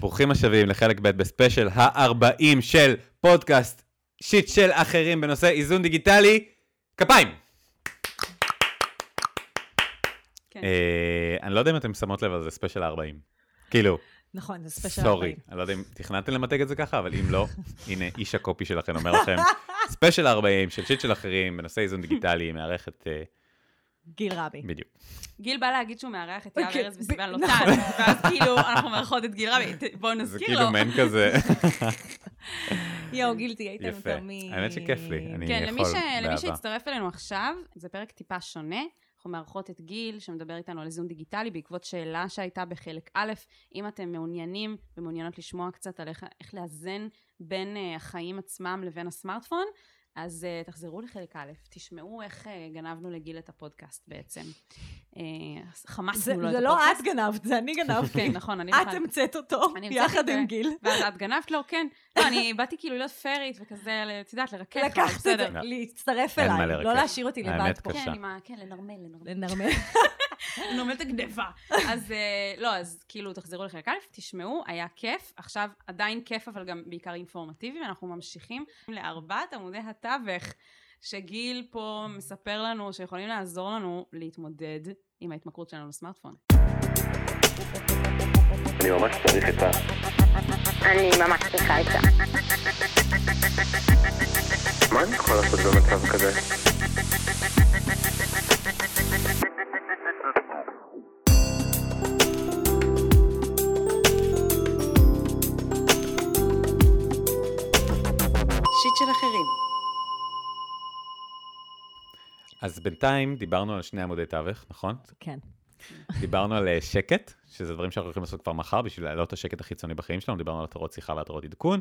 ברוכים השבים לחלק ב' בספיישל ה-40 של פודקאסט שיט של אחרים בנושא איזון דיגיטלי. כפיים! כן. אה, אני לא יודע אם אתם שמות לב, אבל זה ספיישל ה-40. כאילו, נכון, זה ספיישל sorry, 40. אני לא יודע אם תכננתם למתג את זה ככה, אבל אם לא, הנה איש הקופי שלכם אומר לכם, ספיישל ה-40 של שיט של אחרים בנושא איזון דיגיטלי, מארחת, אה, גיל רבי. בדיוק. גיל בא להגיד שהוא מארח את יאב אוקיי, ארז וסיוון נכון. לוטן, ואז כאילו אנחנו מארחות את גיל רבי, בואו זה נזכיר כאילו לו. מעין כזה, יואו, גיל, תהיה איתנו יפה. תמיד. האמת שכיף לי, אני כן, יכול, ש- למי. שהצטרף אלינו עכשיו, זה פרק טיפה שונה. אנחנו מארחות את גיל, שמדבר איתנו על איזון דיגיטלי, בעקבות שאלה שהייתה בחלק א', אם אתם מעוניינים ומעוניינות לשמוע קצת על איך, איך לאזן בין uh, החיים עצמם לבין הסמארטפון, אז uh, תחזרו לחלק א', תשמעו איך uh, גנבנו לגיל את הפודקאסט בעצם. Uh, זה חמסנו לו את זה לא הפודקאסט. את גנבת, זה אני גנבתי. כן, נכון, אני את המצאת אותו, יחד עם. גיל. ואז את גנבת לו, כן. לא, אני באתי כאילו להיות פיירית וכזה, את יודעת, לרכך, לקחת את זה. לא. להצטרף אליי. לא להשאיר אותי לבד האמת פה. קשה. כן. כן, לנרמל, לנרמל. לנרמל את הגניבה. אז אה, לא, אז כאילו, תחזרו לחלק א', תשמעו, היה כיף. עכשיו, עדיין כיף, אבל גם בעיקר אינפורמטיבי, ואנחנו ממשיכים לארבעת עמודי התווך, שגיל פה מספר לנו שיכולים לעזור לנו להתמודד עם ההתמכרות שלנו לסמארטפון. אני ממש צריך את ה... אני ממש צריכה את זה. מה אני יכול לעשות במצב כזה? אז בינתיים דיברנו על שני עמודי תווך, נכון? כן. דיברנו על אה, שקט, שזה דברים שאנחנו הולכים לעשות כבר מחר בשביל להעלות את השקט החיצוני בחיים שלנו, דיברנו על התרות שיחה והתרות עדכון,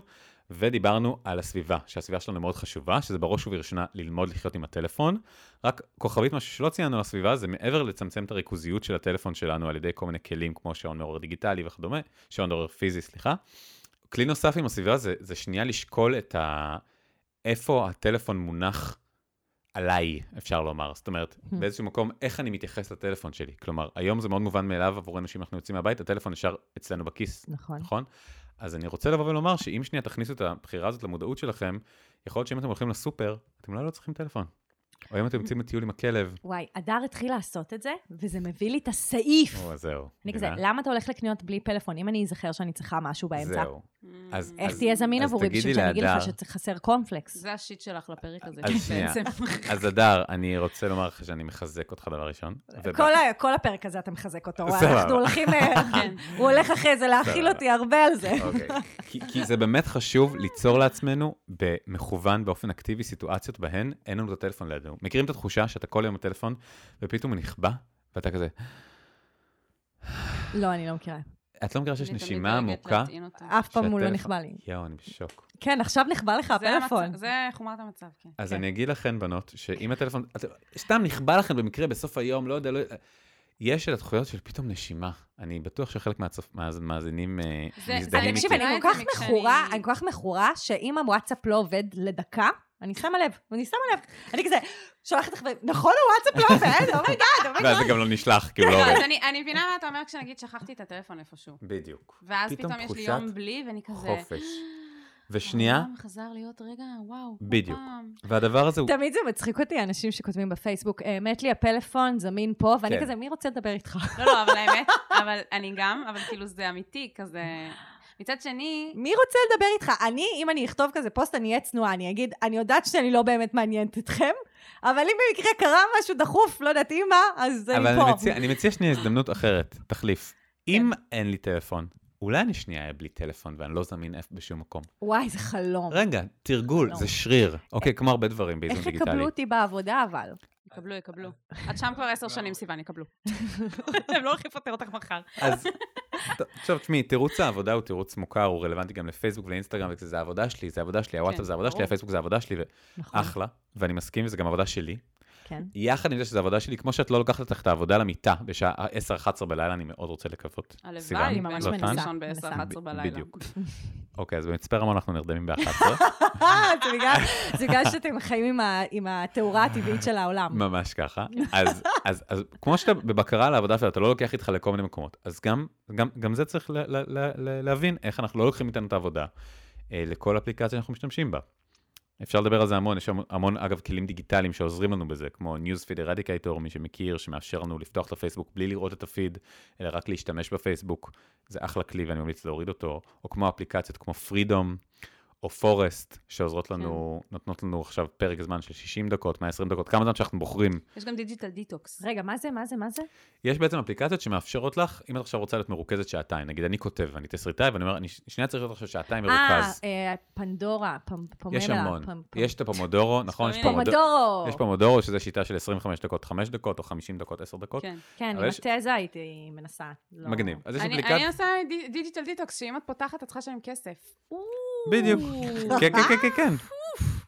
ודיברנו על הסביבה, שהסביבה שלנו מאוד חשובה, שזה בראש ובראשונה ללמוד לחיות עם הטלפון. רק כוכבית, משהו שלא ציינו על הסביבה, זה מעבר לצמצם את הריכוזיות של הטלפון שלנו על ידי כל מיני כלים כמו שעון מעורר דיגיטלי וכדומה, שעון מעורר פיזי, סליחה. כלי נוסף עם הסביבה זה, זה שנייה לשקול את ה... איפה הטלפון מונח עליי, אפשר לומר. זאת אומרת, באיזשהו מקום, איך אני מתייחס לטלפון שלי. כלומר, היום זה מאוד מובן מאליו עבורנו שאם אנחנו יוצאים מהבית, הטלפון נשאר אצלנו בכיס, נכון. נכון? אז אני רוצה לבוא ולומר שאם שנייה תכניסו את הבחירה הזאת למודעות שלכם, יכול להיות שאם אתם הולכים לסופר, אתם אולי לא צריכים טלפון. או אם אתם יוצאים לטיול עם הכלב, וואי, הדר התחיל לעשות את זה, וזה מביא לי את הסעיף. או, זהו. אני כזה? למה אתה הולך לקניות בלי פלאפון? אם אני אזכר שאני צריכה משהו באמצע, זהו. אז- איך אז- תהיה זמין אז עבורי בשביל שאני אגיד לך שחסר קורנפלקס? זה השיט שלך לפרק הזה, אז שנייה. בעצם. אז אדר, אני רוצה לומר לך שאני מחזק אותך דבר ראשון. כל ה- כל הפרק הזה אתה מחזק אותו. אנחנו הולכים, אה, כן. הוא הולך אחרי זה להאכיל. אותי הרבה על זה. אוקיי. כי, כי זה באמת חשוב ליצור לעצמנו במכוון, באופן אקטיבי, סיטואציות בהן אין לנו את הטלפון לידינו. מכירים את התחושה שאתה כל יום בטלפון, ופתאום הוא נכבה, ואתה כזה, לא, אני לא מכירה. את לא מכירה שיש נשימה עמוקה? אף פעם הוא לא נכבה לי. יואו, אני בשוק. כן, עכשיו נכבה לך זה הפלאפון. זה חומרת המצב, כן. אז כן. אני אגיד לכן, בנות, שאם הטלפון, סתם נכבה לכם במקרה בסוף היום, לא יודע, לא יודע, יש את התחושות של פתאום נשימה. אני בטוח שחלק מהמאזינים אה, זה- זה- מזדהים תקשיב, איתי. אני את כל כך מכורה, אני כל כך מכורה, שאם הוואטסאפ לא עובד לדקה, אני שמה לב, אני שמה לב. אני כזה, שולחת לך, נכון, הוואטסאפ לא עובד, oh my God, oh my God. ואז זה גם לא נשלח, כי הוא לא לא, עובד. אני אני מבינה מה אתה אומר כשנגיד שכחתי את הטלפון איפשהו. בדיוק. ואז פתאום יש לי יום בלי, ואני כזה... חופש. ושנייה, העולם חזר להיות רגע, וואו, בדיוק. פעם. והדבר הזה הוא... תמיד זה מצחיק אותי, אנשים שכותבים בפייסבוק, "אה, מת לי הפלאפון, זמין פה, ואני כן. כזה, מי רוצה לדבר איתך? לא, לא, אבל האמת, אבל אני גם, אבל כאילו זה אמיתי, כזה... מצד שני, מי רוצה לדבר איתך? אני, אם אני אכתוב כזה פוסט, אני אהיה צנועה, אני אגיד, אני יודעת שאני לא באמת מעניינת אתכם, אבל אם במקרה קרה משהו דחוף, לא יודעת אימא, אז אבל אני פה. מציע, אני מציע שנייה הזדמנות אחרת, תחליף. אם אין לי טלפון, אולי אני שנייה אהיה בלי טלפון ואני לא זמין איפה בשום מקום. וואי, זה חלום. רגע, תרגול, לא. זה שריר. אוקיי, כמו הרבה דברים באיזון איך דיגיטלי. יקבלו אותי בעבודה, אבל? יקבלו, יקבלו. את שם כבר עשר שנים, סיוון, יקבלו. הם לא הולכים לפטר אותך מחר. אז, עכשיו תשמעי, תירוץ העבודה הוא תירוץ מוכר, הוא רלוונטי גם לפייסבוק ולאינסטגרם, וזה העבודה שלי, זה העבודה שלי, הוואטסאפ כן, זה העבודה שלי. הפייסבוק זה העבודה שלי, נכון. ואחלה, ואני מסכים, וזה גם עבודה שלי. כן. יחד עם זה שזו עבודה שלי, כמו שאת לא לוקחת אותך את העבודה למיטה בשעה 10-11 בלילה, אני מאוד רוצה לקוות. הלוואי, אני ממש לא מנסה. טען? לישון מנסה. ב-10-11 בלילה. בדיוק. אוקיי, אז במצפה רמון אנחנו נרדמים ב-11. זה בגלל- שאתם חיים עם התאורה הטבעית של העולם. ממש ככה. אז, אז, אז כמו שאתה בבקרה על העבודה שלה, אתה לא לוקח איתך לכל מיני מקומות, אז גם, גם, גם זה צריך ל, ל, ל, ל, להבין איך אנחנו לא לוקחים איתנו את העבודה אה, לכל אפליקציה שאנחנו משתמשים בה. אפשר לדבר על זה המון, יש המון, אגב, כלים דיגיטליים שעוזרים לנו בזה, כמו Newsfeed Eradicator, מי שמכיר, שמאפשר לנו לפתוח את הפייסבוק בלי לראות את הפיד, אלא רק להשתמש בפייסבוק. זה אחלה כלי ואני ממליץ להוריד אותו, או כמו אפליקציות כמו Freedom, או Forest, שעוזרות לנו, נותנות לנו עכשיו פרק זמן של 60 דקות, 120 דקות, כמה זמן שאנחנו בוחרים. יש גם digital detox. רגע, מה זה, מה זה, מה זה? יש בעצם אפליקציות שמאפשרות לך, אם את עכשיו רוצה להיות מרוכזת שעתיים, נגיד אני כותב, אני תסריטאי, ואני אומר, אני ש- שנייה צריך להיות עכשיו שעתיים מרוכז. אה, אה, פנדורה, פומלה. יש המון. פמ- פמ- יש את הפומודורו, נכון? יש. פומודורו. יש פומודורו, שזה שיטה של 25 דקות, 5 דקות, או 50 דקות, 10 דקות. כן. כן, עם יש- את זה הייתי מנסה. לא- מגניב. אז יש אני אפליקציה... אני עושה די- digital detox, שאם את פותחת, את צריכה לשלם כסף. בדיוק. כן, כן, כן, כן, כן.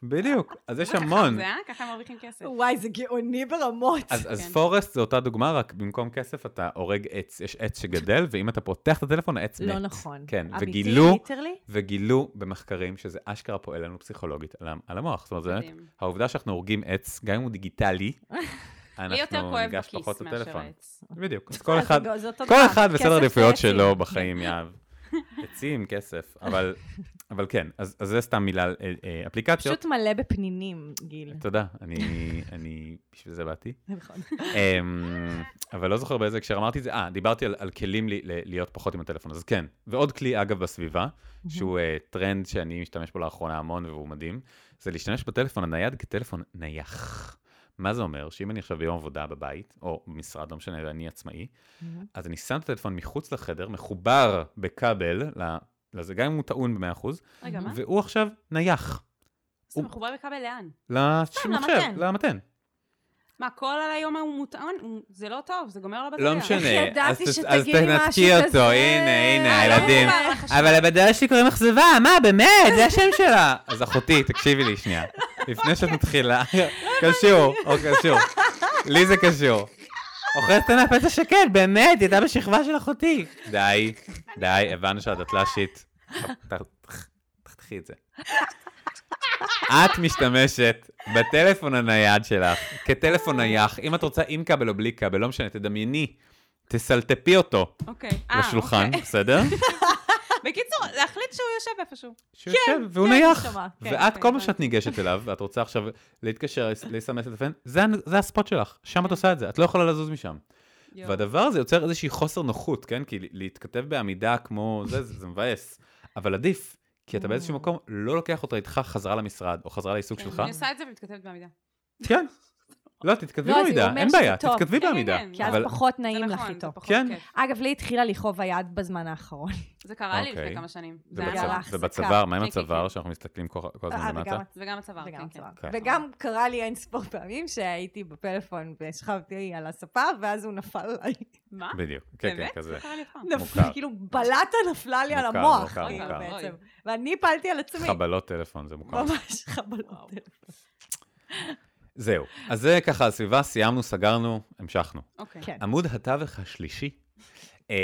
בדיוק. אז יש ככה המון. זה, אה? ככה הם מרוויחים כסף. וואי, זה גאוני ברמות. אז, אז כן. Forest זה אותה דוגמה, רק במקום כסף אתה הורג עץ. יש עץ שגדל, ואם אתה פותח את הטלפון, העץ מת. לא נכון. כן, אמיתי, וגילו, literally? וגילו במחקרים שזה אשכרה פועל לנו פסיכולוגית על, על המוח. זאת אומרת, באמת. העובדה שאנחנו הורגים עץ, גם אם הוא דיגיטלי, אנחנו ניגש פחות לטלפון. בדיוק. אז כל אז אחד, כל אחד בסדר ועצים. שלו בחיים יאהב. עצים, כסף, אבל, אבל כן, אז, אז זה סתם מילה, אה, אה, אפליקציות. פשוט מלא בפנינים, גיל. תודה, אני, אני, בשביל זה באתי. נכון. אמ, אבל לא זוכר באיזה הקשר אמרתי את זה, אה, דיברתי על, על כלים לי, ל- להיות פחות עם הטלפון, אז כן. ועוד כלי, אגב, בסביבה, שהוא אה, טרנד שאני משתמש בו לאחרונה המון והוא מדהים, זה להשתמש בטלפון הנייד כטלפון נייח. מה זה אומר? שאם אני עכשיו ביום עבודה בבית, או במשרד, לא משנה, ואני עצמאי, אז אני שם את הטלפון מחוץ לחדר, מחובר בכבל, ל- לזה, גם אם הוא טעון ב-100%, רגע, מה? והוא עכשיו נייח. זה מחובר בכבל לאן? למחשב, למטען. למטען. מה, כל היום הוא מוטען? הוא- זה לא טוב, זה גומר לבטריה. לא משנה, איך ידעתי אז תס- שתגידי אז תנתקי משהו אותו, כזה? הנה, הנה, אה, לא הילדים. מחובר לחשמל. אבל לילד שלי קוראים אכזבה, מה, באמת, זה השם שלה. אז אחותי, תקשיבי לי שנייה. לפני שאת מתחילה, קשור, או קשור. לי זה קשור. אוכלת עינה פצע שקט, באמת, היא הייתה בשכבה של אחותי. די, די, הבנו שאת דתל"שית. תחתכי את זה. את משתמשת בטלפון הנייד שלך כטלפון נייח, אם את רוצה עם כבל או בלי כבל, לא משנה, תדמייני, תסלטפי אותו אוקיי. אה, לשולחן, אוקיי. בסדר? בקיצור, להחליט שהוא יושב איפשהו. שהוא יושב והוא כן, נייח. כן, ואת, כן, כל מה הבנתי. שאת ניגשת אליו, ואת רוצה עכשיו להתקשר, לסמס את הפן, זה זה הספוט שלך, שם את עושה את זה, את לא יכולה לזוז משם. יואו. והדבר הזה יוצר איזושהי חוסר נוחות, כן? כי להתכתב בעמידה כמו זה, זה זה מבאס. אבל עדיף, כי אתה באיזשהו מקום לא לוקח אותו איתך חזרה למשרד, או חזרה לעיסוק כן, שלך. אני עושה את זה ומתכתבת בעמידה. כן. לא, תתכתבי לא, אז בעמידה, אין בעיה, טוב. תתכתבי כן, כן, בעמידה. כן. כי אז אבל- פחות זה נעים לך נכון, איתו. זה פחות כן. כיף. אגב, לי התחילה לכאוב היד בזמן האחרון. זה קרה לי אוקיי. לפני כמה שנים. זה ובצוואר- היה בגלל ההחזקה. ובצוואר, מה עם כן, כן, הצוואר, כן. שאנחנו מסתכלים כל כל אה, הזמן למטה? וגם- הצוואר, וגם כן. כן. כן. קרה לי אין ספור פעמים שהייתי בפלאפון ושכבתי על הספה, ואז הוא נפל עליי. מה? בדיוק, כן, כן? כזה. נפל, מוכר. כאילו בלטה נפלה לי על המוח, מוכר, כאילו, מוכר. בעצם. ואני הפלתי על עצמי. חבלות טלפון, זה מוכר. ממש חבלות. זהו, אז זה ככה הסביבה, סיימנו, סגרנו, המשכנו. אוקיי. כן. עמוד התווך השלישי אה,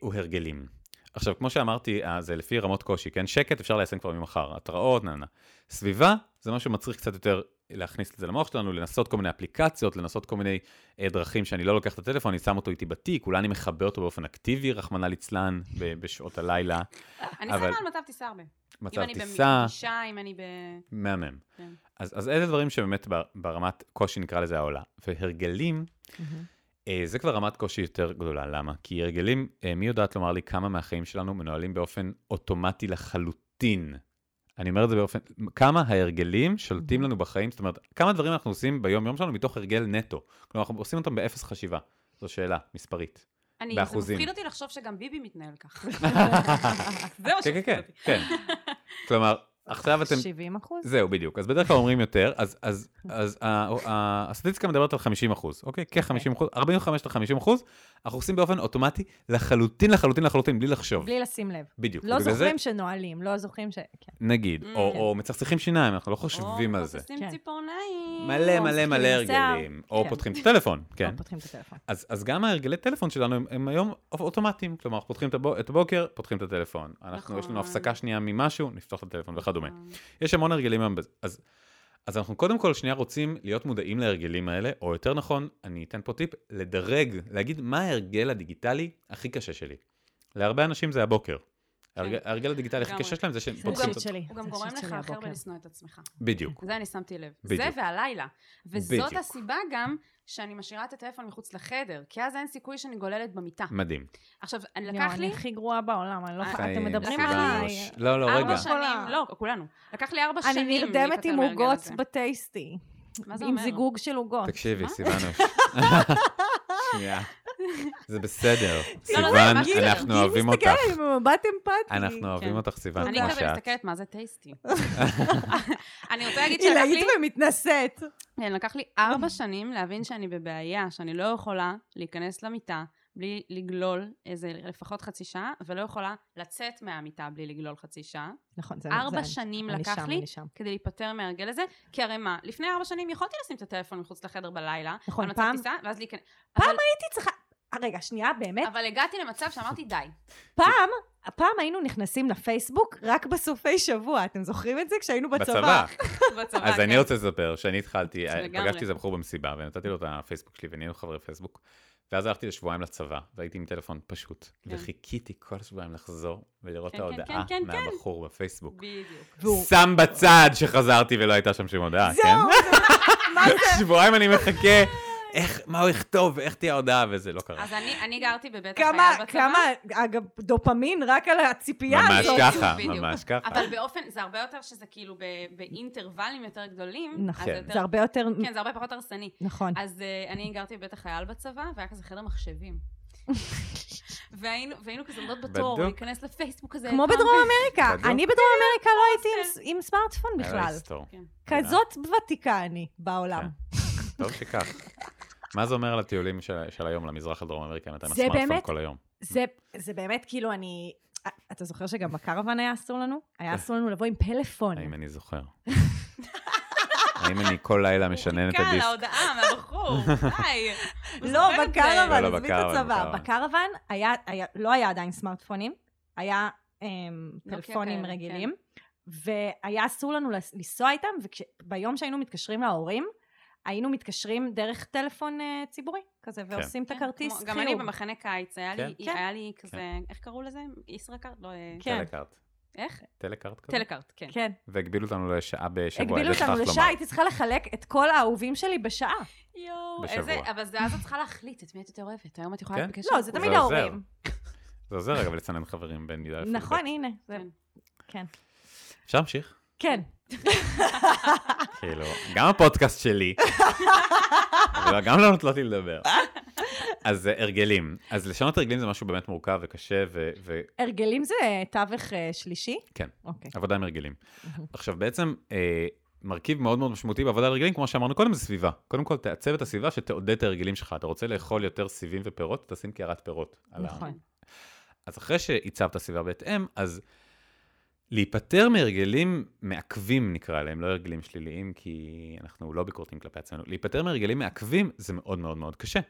הוא הרגלים. עכשיו, כמו שאמרתי, אה, זה לפי רמות קושי, כן? שקט אפשר ליישם כבר ממחר, התראות, נה נה. סביבה, זה משהו שמצריך קצת יותר להכניס את זה למוח שלנו, לנסות כל מיני אפליקציות, לנסות כל מיני אה, דרכים שאני לא לוקח את הטלפון, אני שם אותו איתי בתיק, אולי אני מכבה אותו באופן אקטיבי, רחמנא ליצלן, ב- בשעות הלילה. אני אבל- שמה על מצב טיסה הרבה. מצב אם אני טיסה, בפגישה, אם אני ב... מהמם. כן. אז, אז אלה דברים שבאמת בר- ברמת קושי נקרא לזה העולה. והרגלים, אה, זה כבר רמת קושי יותר גדולה. למה? כי הרגלים, אה, מי יודעת לומר לי כמה מהחיים שלנו מנוהלים באופן אוטומטי לחלוטין? אני אומר את זה באופן, כמה ההרגלים שולטים לנו בחיים, זאת אומרת, כמה דברים אנחנו עושים ביום-יום שלנו מתוך הרגל נטו. כלומר, אנחנו עושים אותם באפס חשיבה. זו שאלה, מספרית. אני, באחוזים. זה מפחיד אותי לחשוב שגם ביבי מתנהל כך. זה מה כן, כן, שמפחיד כן, אותי. כן. כלומר, עכשיו אתם... 70 אחוז? זהו, בדיוק. אז בדרך כלל אומרים יותר, אז, אז, אז ה- ה- הסטטיסטיקה מדברת על 50 אחוז, אוקיי? כ-50 אחוז, 45 ל-50 אחוז, אנחנו עושים באופן אוטומטי לחלוטין, לחלוטין, לחלוטין, בלי לחשוב. בלי לשים לב. בדיוק. לא זוכרים שנועלים, לא זוכרים ש... כן. נגיד, Mm. או, או מצחצחים שיניים, אנחנו לא חושבים או על זה. מפספסים כן. ציפורניים. מלא או מלא מלא. הרגלים, או כן. פותחים את הטלפון, כן. לא פותחים את הטלפון. אז, אז גם ההרגלי טלפון שלנו הם, הם היום אוט- אוטומטיים, כלומר, אנחנו פותחים את הבוקר, פותחים את הטלפון. אנחנו, יש לנו נכון. הפסקה שנייה ממשהו, נפתח את הטלפון וכדומה. נכון. יש המון הרגלים היום, בזה. אז, אז אנחנו קודם כל שנייה רוצים להיות מודעים להרגלים האלה, או יותר נכון, אני אתן פה טיפ, לדרג, להגיד מה ההרגל הדיגיטלי הכי קשה שלי. להרבה אנשים זה הבוקר. ההרגל, ההרגל הדיגיטלי הכי. קשה שלהם זה שהם זה פותחים את... שלי. הוא גם זה גורם לך שלי הכי הרבה הבוקר. לשנוא את עצמך. בדיוק. זה אני שמתי לב. בדיוק. זה והלילה. וזאת. הסיבה גם שאני משאירה את הטלפון מחוץ לחדר, כי אז אין סיכוי שאני גוללת במיטה. מדהים. עכשיו, אני לקח אני לי הכי גרועה בעולם, אני לא... חיים, אתם מדברים עליי. לא, לא, רגע. ארבע שנים, לא, כולנו. לקח לי ארבע שנים אני נרדמת עם עוגות. בטייסטי. מה זה עם אומר? זיגוג של עוגות. תקשיבי? סיוונוש. זה בסדר. לא, לא, סיוון, ממש בסדר. אנחנו אוהבים אותך. גיל מסתכל עליי במבט אמפתי. אנחנו אוהבים כן. אותך, סיוון, אני כמו כזה שאת. מסתכלת מה זה טייסטי. אני רוצה להגיד שלקח עילאית לי, ומתנשאת. כן, לקח לי ארבע שנים להבין שאני בבעיה, שאני לא יכולה להיכנס למיטה בלי לגלול איזה לפחות חצי שעה, ולא יכולה לצאת מהמיטה בלי לגלול חצי שעה. נכון, זה... ארבע זה- שנים אני לקח שם, לי אני שם. כדי להיפטר מההרגל הזה, כי הרי מה, לפני ארבע שנים יכולתי לשים את הטלפון מחוץ לחדר בלילה, נכון, פעם- טיסה, ואז להיכנס. פעם אבל- הייתי צריכה... רגע, שנייה, באמת? אבל הגעתי למצב שאמרתי די. פעם, פעם היינו נכנסים לפייסבוק רק בסופי שבוע. אתם זוכרים את זה? כשהיינו בצבא. בצבא. בצבא, אז אני כן. רוצה לספר שאני התחלתי. פגשתי איזה בחור במסיבה, ונתתי לו את הפייסבוק שלי, ונהיינו חברי פייסבוק. ואז הלכתי לשבועיים לצבא, והייתי עם טלפון פשוט. כן. וחיכיתי כל שבועיים לחזור ולראות את כן, כן, ההודעה כן, כן, כן. מהבחור בפייסבוק. בדיוק. שם בצד שחזרתי ולא הייתה שם שום הודעה, כן? זהו, מה זה? שבועיים אני מחכה, איך, מה הוא יכתוב, ואיך תהיה ההודעה, וזה לא קרה. אז אני, אני גרתי בבית כמה, החייל בצבא. כמה, אגב, דופמין רק על הציפייה ממש הזאת. ככה, בדיוק. ממש ככה. אבל באופן, זה הרבה יותר שזה כאילו ב- באינטרוולים יותר גדולים. נכון, יותר- זה הרבה יותר... כן, זה הרבה פחות הרסני. נכון. אז uh, אני גרתי בבית החייל בצבא, והיה כזה חדר מחשבים. והיינו, והיינו כזה עומדות בתור, בדוק. להיכנס לפייסבוק כזה. כמו בדרום אמריקה. אני בדרום אמריקה לא הייתי עם- עם סמארטפון בכלל. היסטור. כן. כזאת ותיקה אני בעולם. טוב שכך. מה זה אומר על הטיולים של של היום למזרח על דרום אמריקה, אם אתה עם הסמארטפון באמת- כל היום? זה, זה באמת כאילו אני... אתה זוכר שגם בקרוון היה אסור לנו? כן. היה אסור לנו לבוא עם פלאפון. האם אני זוכר? האם אני כל לילה משנן את חיכה הדיסק? להודעה מהבחור, די. הוא לא, זוכר את זה. בקרוון, לא, לא, עזבי את הצבא. בקרוון. לא היה עדיין סמארטפונים, היה אמ, נוקיה טלפונים כאלה, רגילים, והיה אסור לנו לנסוע איתם, וביום שהיינו מתקשרים להורים, היינו מתקשרים דרך טלפון אה, ציבורי כזה, ועושים את כן, הכרטיס כמו- חיוב. גם אני במחנה קיץ, היה לי, כן. היה לי כזה, איך קראו לזה? ישראכרט? לא, אה, כן. טלקארט. איך? טלקארט כזה? טלקארט, כן. כן. והגבילו אותנו לשעה בשבוע, הגבילו אותנו לשעה, לומר. הייתי צריכה לחלק את כל האהובים שלי בשעה. יואו, בשבוע. איזה, אבל זה אז את צריכה להחליט את מי את יותר אוהבת. היום את יכולה כן? בקשר. לא, זה תמיד. ההורים. זה עוזר רגע לצנן חברים בין י"א לי"ב. נכון, הנה. זה- כן. כן. אפשר להמשיך? כן. כאילו, גם הפודקאסט שלי, אבל גם לא נותנות לי לדבר. אז הרגלים. אז לשנות הרגלים זה משהו באמת מורכב וקשה, ו- ו- הרגלים זה תווך אה, שלישי? כן. אוקיי. עבודה עם הרגלים. עכשיו, בעצם, אה, מרכיב מאוד מאוד משמעותי בעבודה על הרגלים, כמו שאמרנו קודם, זה סביבה. קודם כל, תעצב את הסביבה שתעודד את ההרגלים שלך. אתה רוצה לאכול יותר סיבים ופירות, תשים קערת פירות. נכון. אז אחרי שהצבת סביבה בהתאם, אז להיפטר מהרגלים מעכבים, נקרא להם, לא הרגלים שליליים, כי אנחנו לא ביקורתיים כלפי עצמנו. להיפטר מהרגלים מעכבים זה מאוד מאוד מאוד קשה.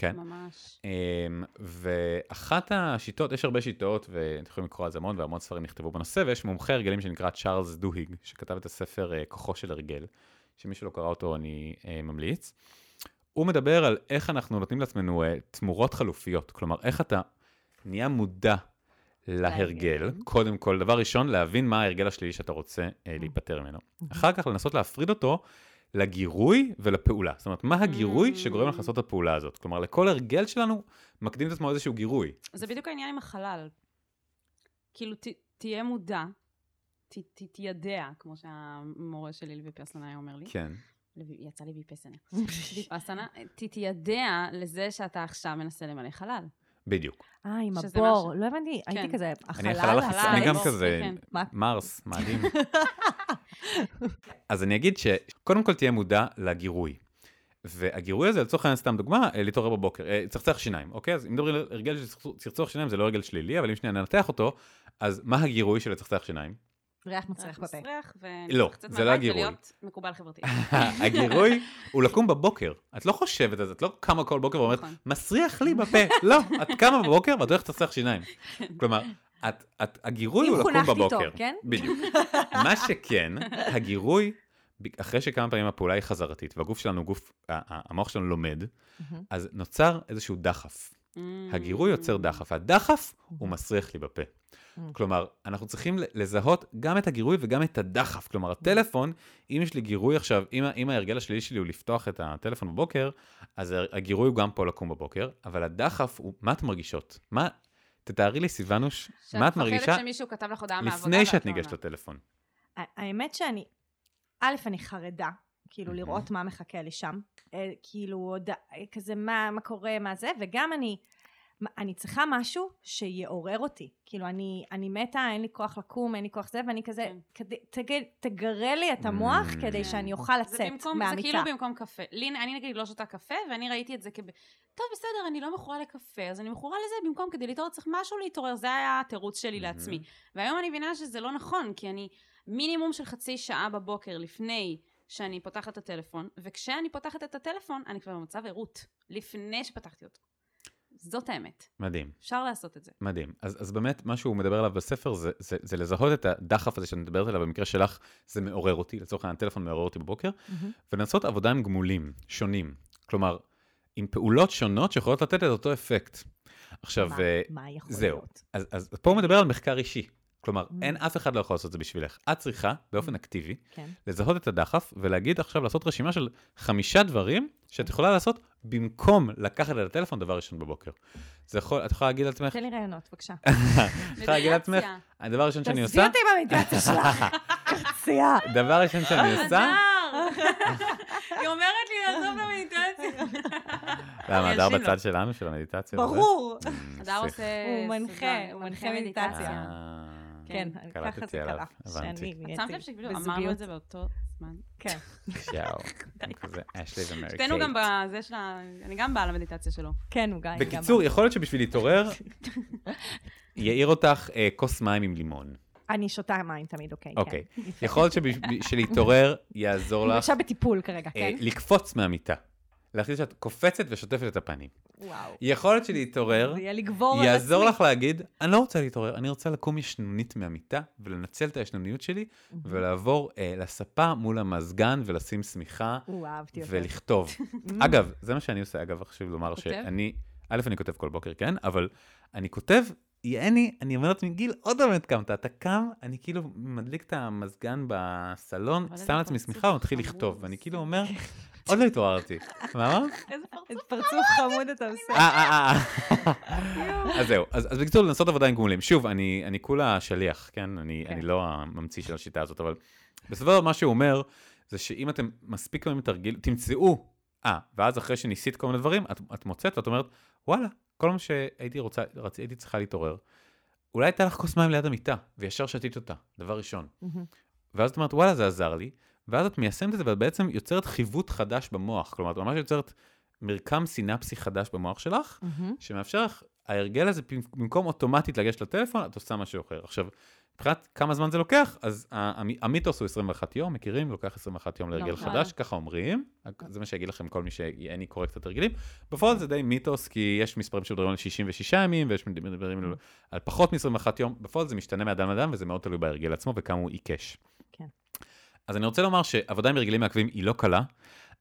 כן. ממש. אמ, ואחת השיטות, יש הרבה שיטות, ואתם יכולים לקרוא על זה המון, והמון ספרים נכתבו בנושא, ויש מומחה הרגלים שנקרא צ'ארלס דוהיג, שכתב את הספר אה, כוחו של הרגל, שמי שלא קרא אותו אני אה, ממליץ. הוא מדבר על איך אנחנו נותנים לעצמנו אה, תמורות חלופיות, כלומר, איך אתה נהיה מודע להרגל. קודם כל, דבר ראשון, להבין מה ההרגל השלילי שאתה רוצה אה, להיפטר ממנו. אחר כך לנסות להפריד אותו לגירוי ולפעולה. זאת אומרת, מה הגירוי. שגורם לך לעשות את הפעולה הזאת? כלומר, לכל הרגל שלנו מקדים את עצמו איזשהו גירוי. זה בדיוק העניין עם החלל. כאילו, ת, תהיה מודע, ת, ת, תיידע, כמו שהמורה שלי לוי היה אומר לי. כן. יצא לי ויפסנה. ויפסנה, ת- תיידע לזה שאתה עכשיו מנסה למלא חלל. בדיוק. אה, עם הבור. לא הבנתי, הייתי כן. כזה, אני החלל, החלל החלל, החיצוני, אני גם כזה, כן. מה? מרס, מאדים. אז אני אגיד שקודם כל תהיה מודע לגירוי. והגירוי הזה, לצורך העניין, סתם דוגמה, אה, להתעורר בבוקר, אה, צחצח שיניים, אוקיי? אז אם מדברים על הרגל של צחצוח- צחצוח שיניים, זה לא הרגל שלילי, אבל אם שנייה ננתח אותו, אז מה הגירוי של לצחצח שיניים? ריח מצריח בפה. מסריח, לא, זה לא הגירוי. ולהיות מקובל חברתי. הגירוי הוא לקום בבוקר. את לא חושבת על זה, את לא קמה כל בוקר ואומרת, נכון. מסריח לי בפה. לא, את קמה בבוקר ואת הולכת לצחצח שיניים. כלומר, את, את, הגירוי אם הוא לקום חונכתי בבוקר. טוב, כן? בדיוק. מה שכן, הגירוי, אחרי שכמה פעמים הפעולה היא חזרתית, והגוף שלנו, גוף, המוח שלנו לומד. אז נוצר איזשהו דחף. הגירוי יוצר דחף, והדחף הוא מסריח לי בפה. כלומר, אנחנו צריכים לזהות גם את הגירוי וגם את הדחף. כלומר, הטלפון, אם יש לי גירוי עכשיו, אם, אם ההרגל השלילי שלי הוא לפתוח את הטלפון בבוקר, אז הגירוי הוא גם פה לקום בבוקר, אבל הדחף הוא, מה את מרגישות? מה, תתארי לי, סיוונוש, מה את מרגישה שאת מפחדת שמישהו כתב לך הודעה מהעבודה. לפני שאת ניגשת. לטלפון? האמת שאני, א', אני חרדה, כאילו. לראות מה מחכה לי שם, אה, כאילו עוד, כזה מה, מה קורה, מה זה, וגם אני, אני צריכה משהו שיעורר אותי, כאילו אני, אני מתה, אין לי כוח לקום, אין לי כוח זה, ואני כזה, כן. כדי, תגרה לי את המוח Mm. כדי כן. שאני אוכל לצאת מהמיטה. זה כאילו במקום קפה. לי, אני נגיד לא שותה קפה, ואני ראיתי את זה כב... טוב, בסדר, אני לא מכורה לקפה, אז אני מכורה לזה במקום כדי להתעורר, צריך משהו להתעורר, זה היה התירוץ שלי לעצמי. והיום אני מבינה שזה לא נכון, כי אני מינימום של חצי שעה בבוקר לפני שאני פותחת את הטלפון, וכשאני פותחת את הטלפון, אני כבר במצב ערות, לפני שפתחתי אותו. זאת האמת. מדהים. אפשר לעשות את זה. מדהים. אז, אז באמת, מה שהוא מדבר עליו בספר זה, זה, זה לזהות את הדחף הזה שאת מדברת עליו, במקרה שלך זה מעורר אותי, לצורך העניין הטלפון מעורר אותי בבוקר, מהמם. ולנסות עבודה עם גמולים שונים. כלומר, עם פעולות שונות שיכולות לתת את אותו אפקט. עכשיו, מה- אה, מה יכול זהו. להיות? אז, אז פה הוא מדבר על מחקר אישי. כלומר, Mm. אין אף אחד לא יכול לעשות את זה בשבילך. את צריכה, באופן אקטיבי, כן. לזהות את הדחף ולהגיד עכשיו, לעשות רשימה של חמישה דברים שאת יכולה לעשות במקום לקחת את הטלפון דבר ראשון בבוקר. זה יכול, את יכולה להגיד לעצמך, תן לי רעיונות, בבקשה. את יכולה להגיד לעצמך. הדבר הראשון שאני תעזבי עושה, אותי במדיטציה שלך, קרצייה. דבר ראשון שאני עושה, הדר! היא אומרת לי לעזוב את המדיטציה. למה, הדר. בצד שלנו של המדיטציה? ברור. Mm, הדר. עושה... הוא מנחה, הוא מנחה מדיטציה. כן, קלטתי ככה זה קרה. הבנתי. את שמת לב שכאילו אמרנו. את זה באותו זמן? כן. יאו, כזה אשלי ומרי שתינו גם קייט. בזה של ה... אני גם באה למדיטציה שלו. כן, הוא גם. בקיצור, יכול להיות שבשביל להתעורר, יעיר אותך אה, כוס מים עם לימון. אני שותה מים תמיד, אוקיי. אוקיי. כן. יפה. יכול להיות שלהתעורר יעזור אני לך עכשיו בטיפול כרגע, אה, כן? לקפוץ מהמיטה. להחליט שאת קופצת ושוטפת את הפנים. וואו. יכול להיות שלהתעורר. יעזור לך להגיד, אני לא רוצה להתעורר, אני רוצה לקום ישנונית מהמיטה ולנצל את הישנוניות שלי ולעבור אה, לספה מול המזגן ולשים שמיכה וואו. ולכתוב. אגב, זה מה שאני עושה, אגב, חשוב לומר? שאני, א', אני כותב כל בוקר, כן? אבל אני כותב, יעני, אני אומר לעצמי, גיל, עוד פעם התקמת, אתה קם, אני כאילו מדליק את המזגן בסלון, שם לעצמי שמיכה ומתחיל. לכתוב, ואני כאילו אומר, עוד לא התעוררתי. מה אמרת? איזה פרצוף. חמוד אתה עושה. אה, אה, אה. אז זהו, אז אז בקיצור, לנסות עבודה עם גמולים. שוב, אני אני כולה שליח, כן? אני כן. אני לא הממציא של השיטה הזאת, אבל בסופו של דבר מה שהוא אומר, זה שאם אתם מספיק פעמים תרגיל, תמצאו, אה, ואז אחרי שניסית כל מיני דברים, את, את מוצאת ואת אומרת, וואלה, כל מה שהייתי רוצה, הייתי צריכה להתעורר, אולי הייתה לך כוס מים ליד המיטה, וישר שתית אותה, דבר ראשון. ואז את אומרת, וואלה, זה עזר לי, ואז את מיישמת את זה, ואת בעצם יוצרת חיווט חדש במוח. כלומר, את ממש יוצרת מרקם סינפסי חדש במוח שלך, מהמם. שמאפשר לך, ההרגל הזה, במקום אוטומטית לגשת לטלפון, את עושה משהו אחר. עכשיו, מבחינת כמה זמן זה לוקח, אז המיתוס הוא 21 יום, מכירים? לוקח 21 יום להרגל לא, חדש, ככה אומרים. זה מה שיגיד לכם כל מי שאין לי קורא קצת הרגלים. בפועל זה די מיתוס, כי יש מספרים שמדברים על 66 ימים, ויש מדברים על פחות מ-21 יום. בפועל זה משתנה מאדם לאדם, וזה מאוד תלוי בהרגל עצמו וכמה הוא עיקש. כן. אז אני רוצה לומר שעבודה עם הרגלים מעכבים היא לא קלה,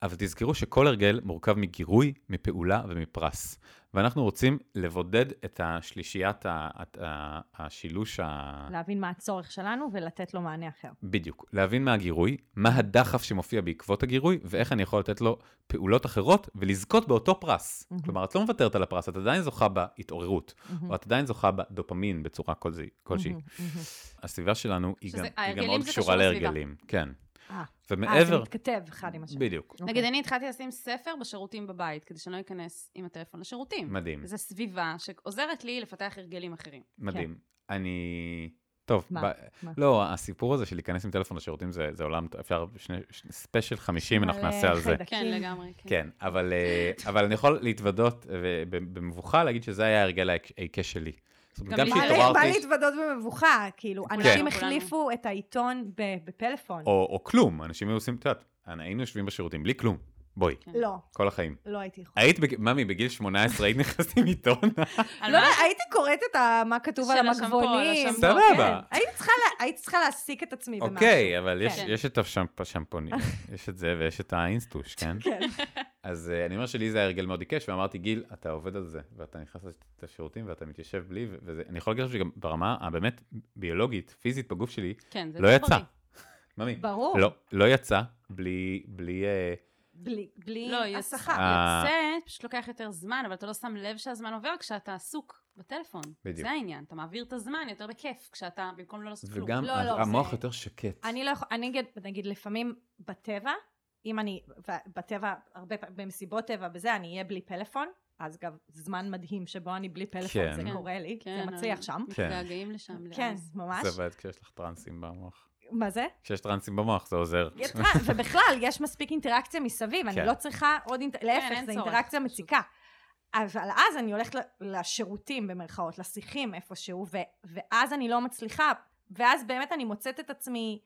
אבל תזכרו שכל הרגל מורכב מגירוי, מפעולה ומפרס. ואנחנו רוצים לבודד את השלישיית, ה- את ה- השילוש ה... להבין מה הצורך שלנו ולתת לו מענה אחר. בדיוק. להבין מה הגירוי, מה הדחף שמופיע בעקבות הגירוי, ואיך אני יכול לתת לו פעולות אחרות ולזכות באותו פרס. מהמם. כלומר, את לא מוותרת על הפרס, את עדיין זוכה בהתעוררות, מהמם. או את עדיין זוכה בדופמין בצורה כלשהי. מהמם. הסביבה שלנו היא שזה- גם, היא גם מאוד קשורה. להרגלים. כן. אה, אה, ומעבר... זה מתכתב אחד עם השני. בדיוק. אוקיי. נגיד, אני התחלתי לשים ספר בשירותים בבית, כדי שאני לא אכנס עם הטלפון לשירותים. מדהים, זו סביבה שעוזרת לי לפתח הרגלים אחרים. מדהים. אני... טוב, מה? ב... מה? לא, הסיפור הזה של להיכנס עם טלפון לשירותים זה, זה עולם, אפשר, שני, שני, ספיישל 50 אנחנו נעשה על זה. כן, לגמרי. כן. כן, אבל, אה, אבל אני יכול להתוודות במבוכה להגיד שזה היה ההרגל העיק- העיקש שלי. זאת אומרת, גם גם לי. מה לה- מה שהתעוררתי, להתוודות במבוכה? כאילו, כן. אנשים. החליפו את העיתון ב- בפלאפון. או, כלום, אנשים היו עושים, את יודעת, היינו יושבים בשירותים בלי כלום, בואי, לא, כל החיים. לא הייתי יכולה. היית, ממי, בגיל 18 היית נכנסת עם עיתון? לא, הייתי קוראת את מה כתוב על של השמפו, על המגבונים. השמפו. סבבה. כן. הייתי צריכה להעסיק את עצמי במשהו. אוקיי, אבל יש- כן. יש את השמפ- השמפונים, יש את זה ויש את האינסטוש, כן? כן. אז אה, אני אומר שלי זה הרגל מאוד עיקש, ואמרתי, גיל, אתה עובד על זה, ואתה נכנס לשירותים ואתה מתיישב בלי, ו- וזה, אני יכול להגיד לך שגם ברמה הבאמת ביולוגית, פיזית בגוף שלי, כן, זה לא לא יצא. ממי, ברור. לא, לא יצא בלי, בלי, אה, בלי בלי לא, יוצא, הסחה. אה. יוצא, פשוט לוקח יותר זמן, אבל אתה לא שם לב שהזמן עובר כשאתה עסוק בטלפון. בדיוק. זה העניין, אתה מעביר את הזמן יותר בכיף, כשאתה, במקום לא לעשות כלום. וגם לא, לא, המוח זה- יותר שקט. אני לא יכולה, אני אגיד, נגיד לפעמים בטבע, אם אני, בטבע, הרבה פעמים, במסיבות טבע בזה, אני אהיה בלי פלאפון, אז גם זמן מדהים שבו אני בלי פלאפון, כן. זה כן. קורה לי, כן, זה מצליח אבל שם. מתגעגעים לשם. כן, לאז. ממש. זה בעד כשיש לך טרנסים במוח. מה זה? כשיש טרנסים במוח זה עוזר. טרנס, ובכלל, יש מספיק אינטראקציה מסביב, אני כן. לא צריכה עוד אינטראקציה, להפך, זו צורך, אינטראקציה. מציקה. אבל אז אני הולכת לשירותים במרכאות, לשיחים איפשהו, ואז אני לא מצליחה, ואז באמת אני מוצאת את עצמי,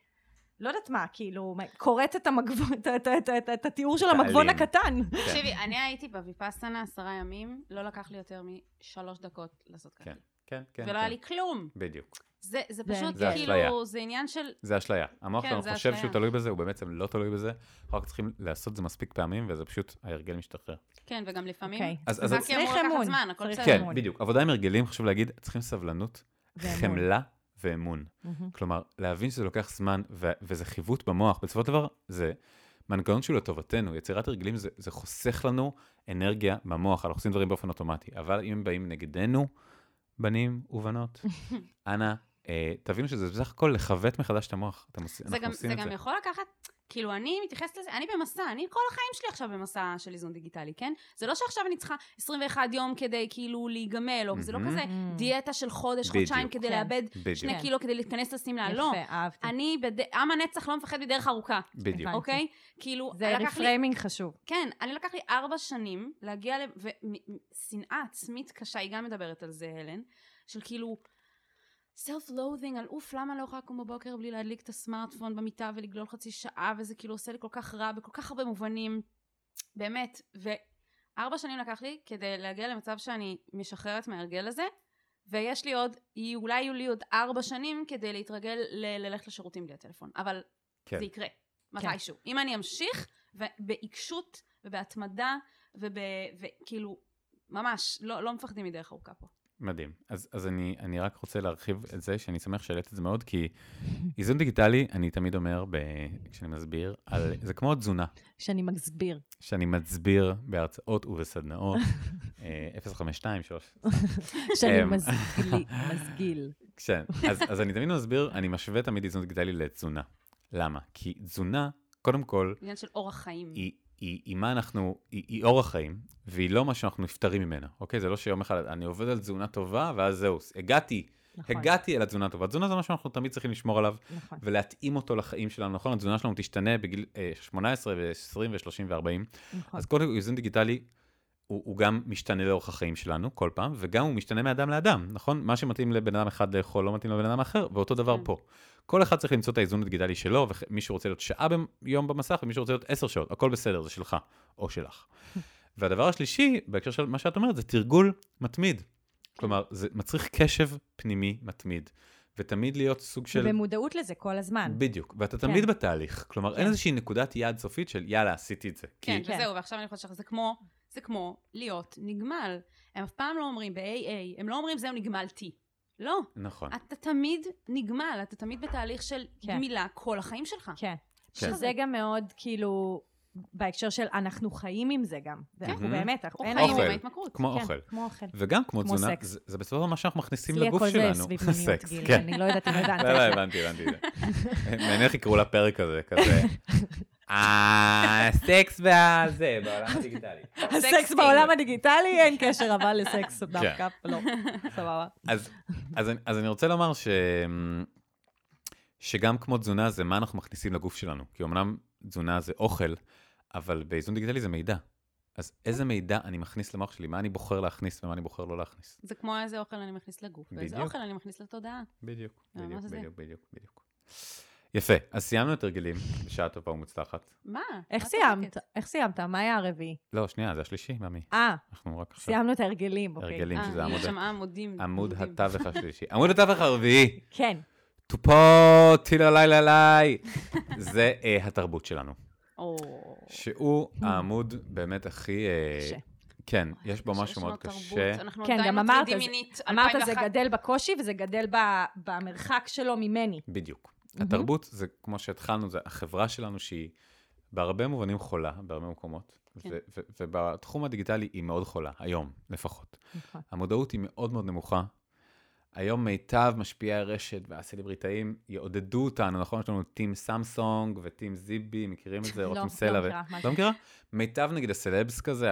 לא יודעת מה, כאילו, קוראת את המגבון, את- את- את- את- את התיאור של המגבון. הקטן. תקשיבי, אני הייתי בוויפאסנה עשרה ימים, לא לקח לי יותר משלוש דקות לעשות ככה. כן, כן, כן. ולא היה כן. לי כלום. בדיוק. זה, זה זה- פשוט זה אשליה. כאילו, זה עניין של... זה אשליה. המוח כן, שלנו זה חושב אשליה. שהוא תלוי בזה, הוא בעצם לא תלוי בזה. אנחנו רק צריכים לעשות את זה מספיק פעמים, וזה פשוט, ההרגל משתחרר. כן, וגם לפעמים... אוקיי. אז- אז- אמור צריך לקחת אמון. זמן, הכל צריך בסדר. כן, אמון. בדיוק. עבודה עם הרגלים, חשוב להגיד, צריכים סבלנות, ואמון. חמלה ואמון. מהמם. כלומר, להבין שזה לוקח זמן, ו- וזה חיווט במוח. בסופו של דבר, זה מנגנון שהוא לטובתנו. יצירת הרגלים זה, זה חוסך לנו אנרגיה במוח, אנחנו עושים דברים באופן אוטומטי. אבל אם הם באים נגדנו, בנים ובנות, אנא, אה, תבינו שזה בסך הכל לכוות מחדש את המוח. אתם עושים, זה גם, עושים זה את גם זה. יכול לקחת, כאילו אני מתייחסת לזה, אני במסע, אני כל החיים שלי עכשיו במסע של איזון דיגיטלי, כן? זה לא שעכשיו אני צריכה 21 יום כדי כאילו להיגמל, או זה לא. כזה. דיאטה של חודש, בדיוק. חודשיים כדי כן. לאבד בדיוק. שני כן. קילו כדי להתכנס לשמלה, לא. יפה, אהבתי. אני, בד... עם הנצח לא מפחד מדרך ארוכה, בדיוק. אוקיי? כאילו, זה. reframing חשוב. כן, אני לקח לי ארבע שנים להגיע ל... ושנאה עצמית קשה, היא גם מדברת על זה, הלן, של כאילו self-loathing על אוף, למה לא יכולה לקום בבוקר בלי להדליק את הסמארטפון במיטה ולגלול חצי שעה, וזה כאילו עושה לי כל כך רע בכל כך הרבה מובנים. באמת, וארבע שנים לקח לי כדי להגיע למצב שאני משחררת מההרגל הזה, ויש לי עוד, אולי יהיו לי עוד ארבע שנים כדי להתרגל ל- ללכת לשירותים בלי הטלפון, אבל כן. זה יקרה, מתישהו. אם אני אמשיך, ובעיקשות, ובהתמדה, וב... וכאילו, ממש, לא, לא מפחדים מדרך ארוכה פה. מדהים. אז, אז אני, אני רק רוצה להרחיב את זה, שאני שמח שהעלית את זה מאוד, כי איזון דיגיטלי, אני תמיד אומר, ב, כשאני מסביר, על, זה כמו תזונה, שאני מסביר. שאני מסביר בהרצאות ובסדנאות, אה, 052, 3. שאני אמ, מסגיל- מסגיל. כן, אז, אז אני תמיד מסביר, אני משווה תמיד איזון דיגיטלי לתזונה. למה? כי תזונה, קודם כל, עניין של אורח חיים. היא, היא, היא מה אנחנו, היא, היא אורח חיים, והיא לא מה שאנחנו נפטרים ממנה, אוקיי? זה לא שיום אחד אני עובד על תזונה טובה, ואז זהו, הגעתי, נכון, הגעתי אל התזונה הטובה. תזונה זה משהו שאנחנו תמיד צריכים לשמור עליו, נכון. ולהתאים אותו לחיים שלנו, נכון? התזונה שלנו תשתנה בגיל אה, 18 ו-20 ו-30 ו-40. נכון. אז קודם כל, איזון דיגיטלי, הוא, הוא גם משתנה לאורך החיים שלנו כל פעם, וגם הוא משתנה מאדם לאדם, נכון? מה שמתאים לבן אדם אחד לאכול לא מתאים לבן אדם אחר, ואותו דבר כן. פה. כל אחד צריך למצוא את האיזון הדיגיטלי שלו, ומי שרוצה להיות שעה ביום במסך, ומי שרוצה להיות עשר שעות, הכל בסדר, זה שלך, או שלך. והדבר השלישי, בהקשר של מה שאת אומרת, זה תרגול מתמיד. כלומר, זה מצריך קשב פנימי מתמיד, ותמיד להיות סוג של... ובמודעות לזה כל הזמן. בדיוק, ואתה כן. תמיד בתהליך. כלומר, אין כן. איזושהי נקודת יעד סופית של יאללה, עשיתי את זה. כן, כי... כן. וזהו, ועכשיו אני חושבת שזה כמו, זה כמו להיות נגמל. הם אף פעם לא אומרים ב-AA, הם לא אומרים זהו נגמלתי. לא. נכון. אתה תמיד נגמל, אתה תמיד בתהליך של כן. גמילה כל החיים שלך. כן. כן. שזה גם מאוד, כאילו, בהקשר של אנחנו חיים עם זה גם. ואנחנו כן. באמת, אנחנו- אין חיים לנו... ההתמכרות. כמו כן, אוכל. כמו אוכל. וגם כמו כמו תזונה, סקס. זה זה בסופו של דבר מה שאנחנו מכניסים אצלי לגוף הכל שלנו. זה סביב מיניות, סקס, גיל, כן. אני לא יודעת אם הבנת. לא, לא, הבנתי, הבנתי. מעניין איך יקראו לפרק הזה, כזה. אה, סקס והזה, בעולם הדיגיטלי. הסקס. בעולם הדיגיטלי אין קשר אבל לסקס דווקא, לא, סבבה. אז, אני- רוצה לומר. שגם כמו תזונה זה מה אנחנו מכניסים לגוף שלנו. כי אמנם תזונה זה אוכל, אבל באיזון דיגיטלי זה מידע. אז איזה מידע אני מכניס למוח שלי? מה אני בוחר להכניס ומה אני בוחר לא להכניס? זה כמו איזה אוכל אני מכניס לגוף, ואיזה. אוכל אני מכניס לתודעה. בדיוק, אה? בדיוק, בדיוק, בדיוק. יפה, אז סיימנו את הרגלים בשעה טובה ומוצלחת. מה? איך סיימת? איך סיימת? מה היה הרביעי? לא, שנייה, זה השלישי, ממי. אה, אנחנו רק עכשיו. סיימנו את ההרגלים, אוקיי. הרגלים, שזה אה, היא עמוד שמעה עמודים. עמוד. התווך השלישי. עמוד התווך הרביעי, כן. טופו, טילה לילה לי, זה אה, התרבות שלנו. שהוא העמוד באמת הכי... אה, קשה. כן, יש בו משהו מאוד קשה. אנחנו כן, גם אמרת. אמרת זה 2001. גדל בקושי וזה גדל במרחק שלו ממני. בדיוק. התרבות זה, כמו שהתחלנו, זה החברה שלנו שהיא בהרבה מובנים חולה, בהרבה מקומות. כן. ו- ו- ובתחום הדיגיטלי היא מאוד חולה, היום לפחות. נכון. המודעות היא מאוד מאוד נמוכה. היום מיטב משפיעי הרשת והסלבריטאים יעודדו אותנו, נכון? יש לנו טים סמסונג וטים זיבי, מכירים את זה? לא, רותם לא סלע. ו- מכירה? לא מכירה? מיטב נגיד הסלבס כזה,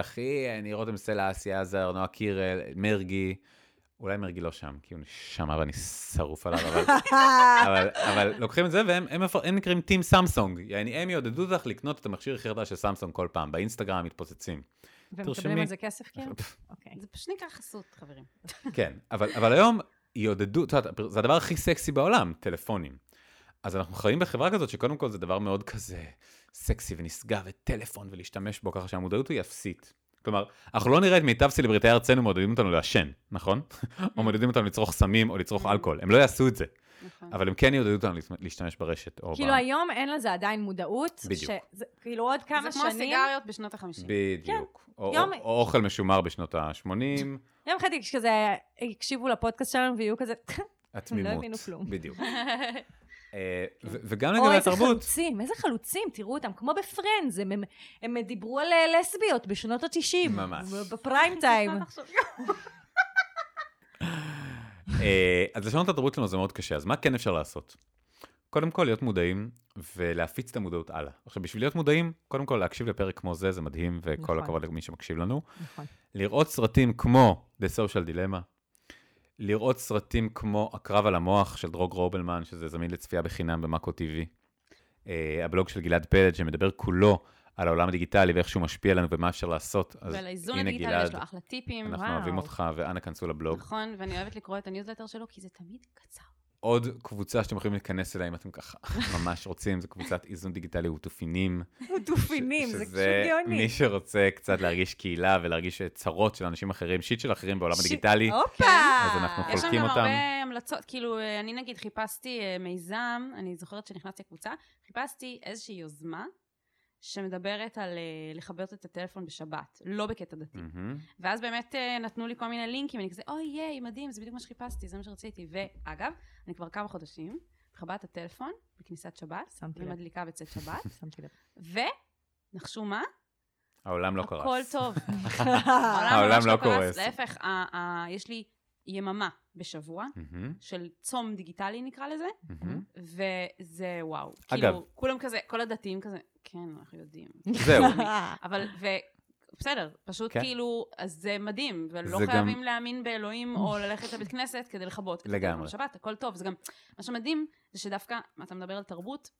אני רותם סלע, אסי עזר, נועה קירל, מרגי. אולי מרגי לא שם, כי הוא נשמה ואני שרוף עליו, אבל, אבל, אבל לוקחים את זה והם הם, מפר- הם נקראים טים סמסונג. יעני, הם יעודדו אותך לקנות את המכשיר הכי חדש של סמסונג כל פעם, באינסטגרם מתפוצצים. ומקבלים. על זה כסף כאילו? אוקיי. זה פשוט נקרא חסות, חברים. כן, אבל, אבל היום יעודדו, את יודעת, זה הדבר הכי סקסי בעולם, טלפונים. אז אנחנו חיים בחברה כזאת שקודם כל זה דבר מאוד כזה סקסי ונשגב וטלפון ולהשתמש בו ככה שהמודעות היא אפסית. כלומר, אנחנו לא נראה את מיטב סלבריטאי ארצנו מעודדים אותנו לעשן, נכון? או מעודדים אותנו לצרוך סמים או לצרוך אלכוהול. הם לא יעשו את זה, נכון. אבל הם כן יעודדו אותנו להשתמש ברשת. או כאילו ב... היום אין לזה עדיין מודעות. בדיוק. שזה- כאילו עוד כמה זה כמו שנים. הסיגריות בשנות ה-50. בדיוק. או, יום- או, או אוכל משומר בשנות ה-80, יום אחד כזה יקשיבו לפודקאסט שלנו ויהיו כזה, התמימות. הבינו כלום. בדיוק. אה, וגם או לגבי איזה התרבות. חלוצים, איזה חלוצים, תראו אותם, כמו בפרנדס, הם, הם, הם דיברו על אה, לסביות בשנות ה-90. ממש. בפריים טיים. אה, אז לשנות את התרבות שלנו זה מאוד קשה, אז מה כן אפשר לעשות? קודם כל, להיות מודעים ולהפיץ את המודעות הלאה. עכשיו, בשביל להיות מודעים, קודם כל להקשיב לפרק כמו זה, זה מדהים, וכל נכון. הכבוד למי שמקשיב לנו. נכון. לראות סרטים כמו The Social Dilemma, לראות סרטים כמו הקרב על המוח של דרור גלוברמן, שזה זמין לצפייה בחינם במאקו TV. אה, הבלוג של גלעד פלד, שמדבר כולו על העולם הדיגיטלי ואיך שהוא משפיע עלינו ומה אפשר לעשות. אז ועל האיזון הדיגיטלי גלעד, יש לו אחלה טיפים. אנחנו וואו. אוהבים אותך, ואנא כנסו לבלוג. נכון, ואני אוהבת לקרוא את הניוזלטר שלו, כי זה תמיד קצר. עוד קבוצה שאתם יכולים להיכנס אליה אם אתם ככה ממש רוצים, זה קבוצת איזון דיגיטלי ותופינים. תופינים, זה פשוט שזה גאוני. מי שרוצה קצת להרגיש קהילה ולהרגיש צרות של אנשים אחרים, שיט של אחרים בעולם הדיגיטלי. הופה! אז אנחנו יש חולקים גם אותם. הרבה המלצות, כאילו, אה, אני נגיד חיפשתי אה, מיזם, אני זוכרת שנכנסתי לקבוצה, חיפשתי איזושהי יוזמה שמדברת על אה, לכבות את הטלפון בשבת, לא בקטע דתי. מהמם. ואז באמת אה, נתנו לי כל מיני לינקים, אני כזה, אוי ייי, מדהים, זה בדיוק מה שחיפשתי, זה מה שרציתי. ואגב, אני כבר כמה חודשים מכבה את הטלפון בכניסת שבת. ומדליקה בצאת שבת. ונחשו מה? העולם לא הכל קרס. טוב. העולם לא קרס. קורס. להפך, יש לי יממה בשבוע של צום דיגיטלי נקרא לזה. וזה וואו. אגב. כאילו, כולם כזה, כל הדתיים כזה, כן, אנחנו יודעים. זהו. אבל, ו... בסדר, פשוט כן. כאילו, אז זה מדהים, ולא זה גם- חייבים להאמין באלוהים או ללכת לבית כנסת כדי לכבות לגמרי. בשבת, הכל טוב. זה גם, מה שמדהים זה שדווקא, אתה מדבר על תרבות,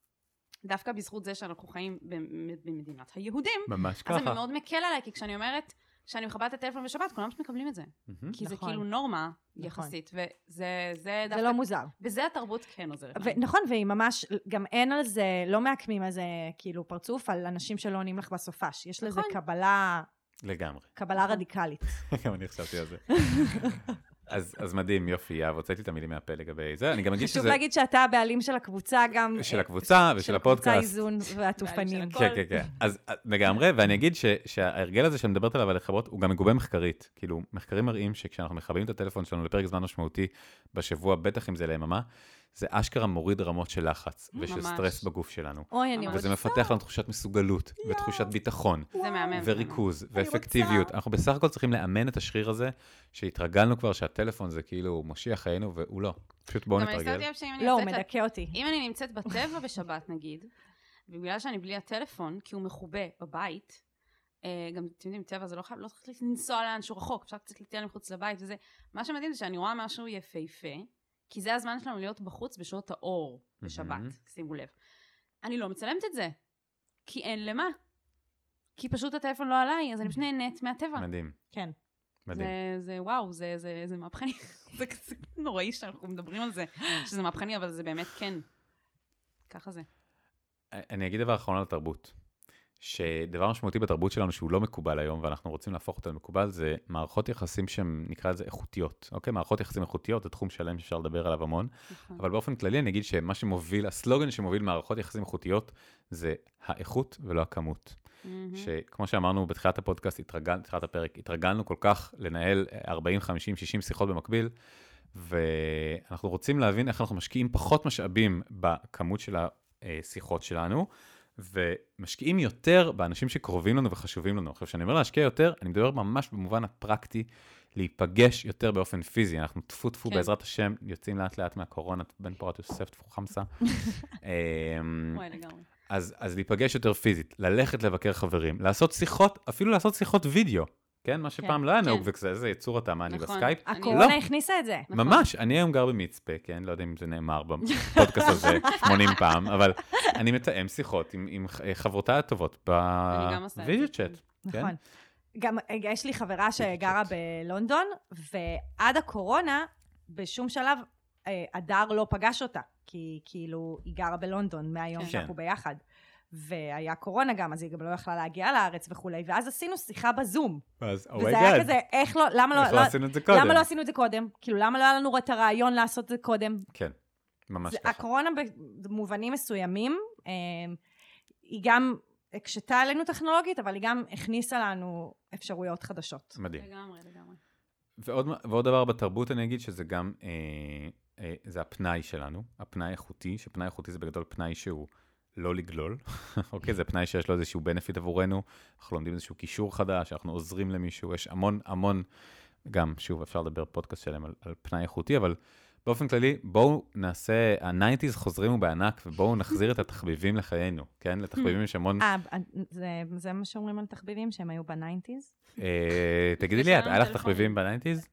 דווקא בזכות זה שאנחנו חיים במ- במדינת היהודים, ממש אז זה ככה. מאוד מקל עליי, כי כשאני אומרת שאני מכבה את הטלפון בשבת, כולם פשוט מקבלים את זה. מהמם. כי זה נכון. כאילו נורמה נכון. יחסית, וזה זה זה דווקא, לא מוזר. בזה התרבות כן עוזרת. לנו. ונכון, והיא ממש, גם אין על זה, לא מעקמים על זה כאילו פרצוף על אנשים שלא עונים לך בסופש. יש לזה נכון. קבלה, לגמרי. קבלה רדיקלית. גם אני חשבתי על זה. אז אז מדהים, יופי, יאהב, הוצאתי את המילים מהפה לגבי זה. אני גם אגיד חשוב שזה להגיד שאתה הבעלים של הקבוצה גם. של אה, הקבוצה ושל של הקבוצה הפודקאסט. איזון והתופנים. כן, כן, כן. אז אה, לגמרי, ואני אגיד ש- שההרגל הזה שאני מדברת עליו על החברות, הוא גם מגובה מחקרית. כאילו, מחקרים מראים שכשאנחנו מכבים את הטלפון שלנו לפרק זמן משמעותי בשבוע, בטח אם זה ליממה, זה אשכרה מוריד רמות של לחץ ושל ממש. סטרס בגוף שלנו. אוי, אני ממש. וזה מפתח לנו תחושת מסוגלות, ותחושת ביטחון, זה מהמם. וריכוז, ואפקטיביות. רוצה. אנחנו בסך הכל צריכים לאמן את השריר הזה, שהתרגלנו כבר שהטלפון זה כאילו מושיע חיינו, והוא לא. פשוט בואו נתרגל. לא, הוא. מדכא אותי. אם אני נמצאת בטבע בשבת נגיד, ובגלל שאני בלי הטלפון, כי הוא מחובה בבית, אה, גם אתם יודעים, טבע זה לא חייב, לא צריך לנסוע לאנשהו רחוק, אפשר קצת לטייל מחוץ לבית וזה. מה שמדהים זה שאני רואה משהו יפהפה, כי זה הזמן שלנו להיות בחוץ בשעות האור בשבת, מהמם. שימו לב. אני לא מצלמת את זה, כי אין למה. כי פשוט הטלפון לא עליי, אז אני פשוט נהנית מהטבע. מדהים, כן. מדהים. זה, זה וואו, זה, זה, זה מהפכני. זה כזה נוראי שאנחנו מדברים על זה, שזה מהפכני, אבל זה באמת כן. ככה זה. אני אגיד דבר אחרון על התרבות. שדבר משמעותי בתרבות שלנו שהוא לא מקובל היום, ואנחנו רוצים להפוך אותו למקובל, זה מערכות יחסים שהן, נקרא לזה איכותיות. אוקיי? מערכות יחסים איכותיות זה תחום שלם שאפשר לדבר עליו המון, נכון. אבל באופן כללי אני אגיד שמה שמוביל, הסלוגן שמוביל מערכות יחסים איכותיות, זה האיכות ולא הכמות. מהמם. שכמו שאמרנו בתחילת הפודקאסט, התרגל, בתחילת הפרק, התרגלנו כל כך לנהל 40, 50, 60 שיחות במקביל, ואנחנו רוצים להבין איך אנחנו משקיעים פחות משאבים בכמות של השיחות שלנו, ומשקיעים יותר באנשים שקרובים לנו וחשובים לנו. עכשיו, כשאני אומר להשקיע יותר, אני מדבר ממש במובן הפרקטי, להיפגש יותר באופן פיזי. אנחנו טפו טפו כן. בעזרת השם, יוצאים לאט לאט מהקורונה, בן פורת יוסף טפו חמסה. אמ. אז, אז להיפגש יותר פיזית, ללכת לבקר חברים, לעשות שיחות, אפילו לעשות שיחות וידאו, כן? מה שפעם לא היה כן. נהוג, וכזה, איזה יצור אתה, מה, אני נכון. בסקייפ? הקורונה לא. הכניסה את זה. נכון. ממש, אני היום גר במצפה, כן? לא יודע אם זה נאמר בפודקאסט הזה 80 פעם, אבל אני מתאם שיחות עם, עם ח- חברותיי הטובות בווידאו כן. צ'אט. כן? נכון. גם אה, יש לי חברה שגרה בלונדון, ועד הקורונה, בשום שלב, אה, הדר לא פגש אותה, כי כאילו היא גרה בלונדון מהיום כן. שאנחנו ביחד. והיה קורונה גם, אז היא גם לא יכלה להגיע לארץ וכולי, ואז עשינו שיחה בזום. אז, וזה היה כזה, איך לא, למה לא, איך לא לא- עשינו את זה קודם? למה לא עשינו את זה קודם? כאילו, למה לא היה לנו את הרעיון לעשות את זה קודם? כן, ממש זה, ככה. הקורונה במובנים מסוימים, אה, היא גם הקשתה עלינו טכנולוגית, אבל היא גם הכניסה לנו אפשרויות חדשות. מדהים. לגמרי, לגמרי. ועוד, ועוד דבר בתרבות אני אגיד שזה גם, אה, אה, זה הפנאי שלנו, הפנאי האיכותי, שפנאי איכותי זה בגדול פנאי שהוא לא לגלול, אוקיי? זה פנאי שיש לו איזשהו בנפיט עבורנו, אנחנו לומדים איזשהו קישור חדש, אנחנו עוזרים למישהו, יש המון המון, גם, שוב, אפשר לדבר פודקאסט שלם על, על פנאי איכותי, אבל באופן כללי, בואו נעשה, ה-90's חוזרים ובענק, ובואו נחזיר את התחביבים לחיינו, כן? לתחביבים יש המון, אה, זה, זה מה שאומרים על תחביבים, שהם היו ב ninetiesז? אה, תגידי לי, היה לך. תחביבים ב-90's?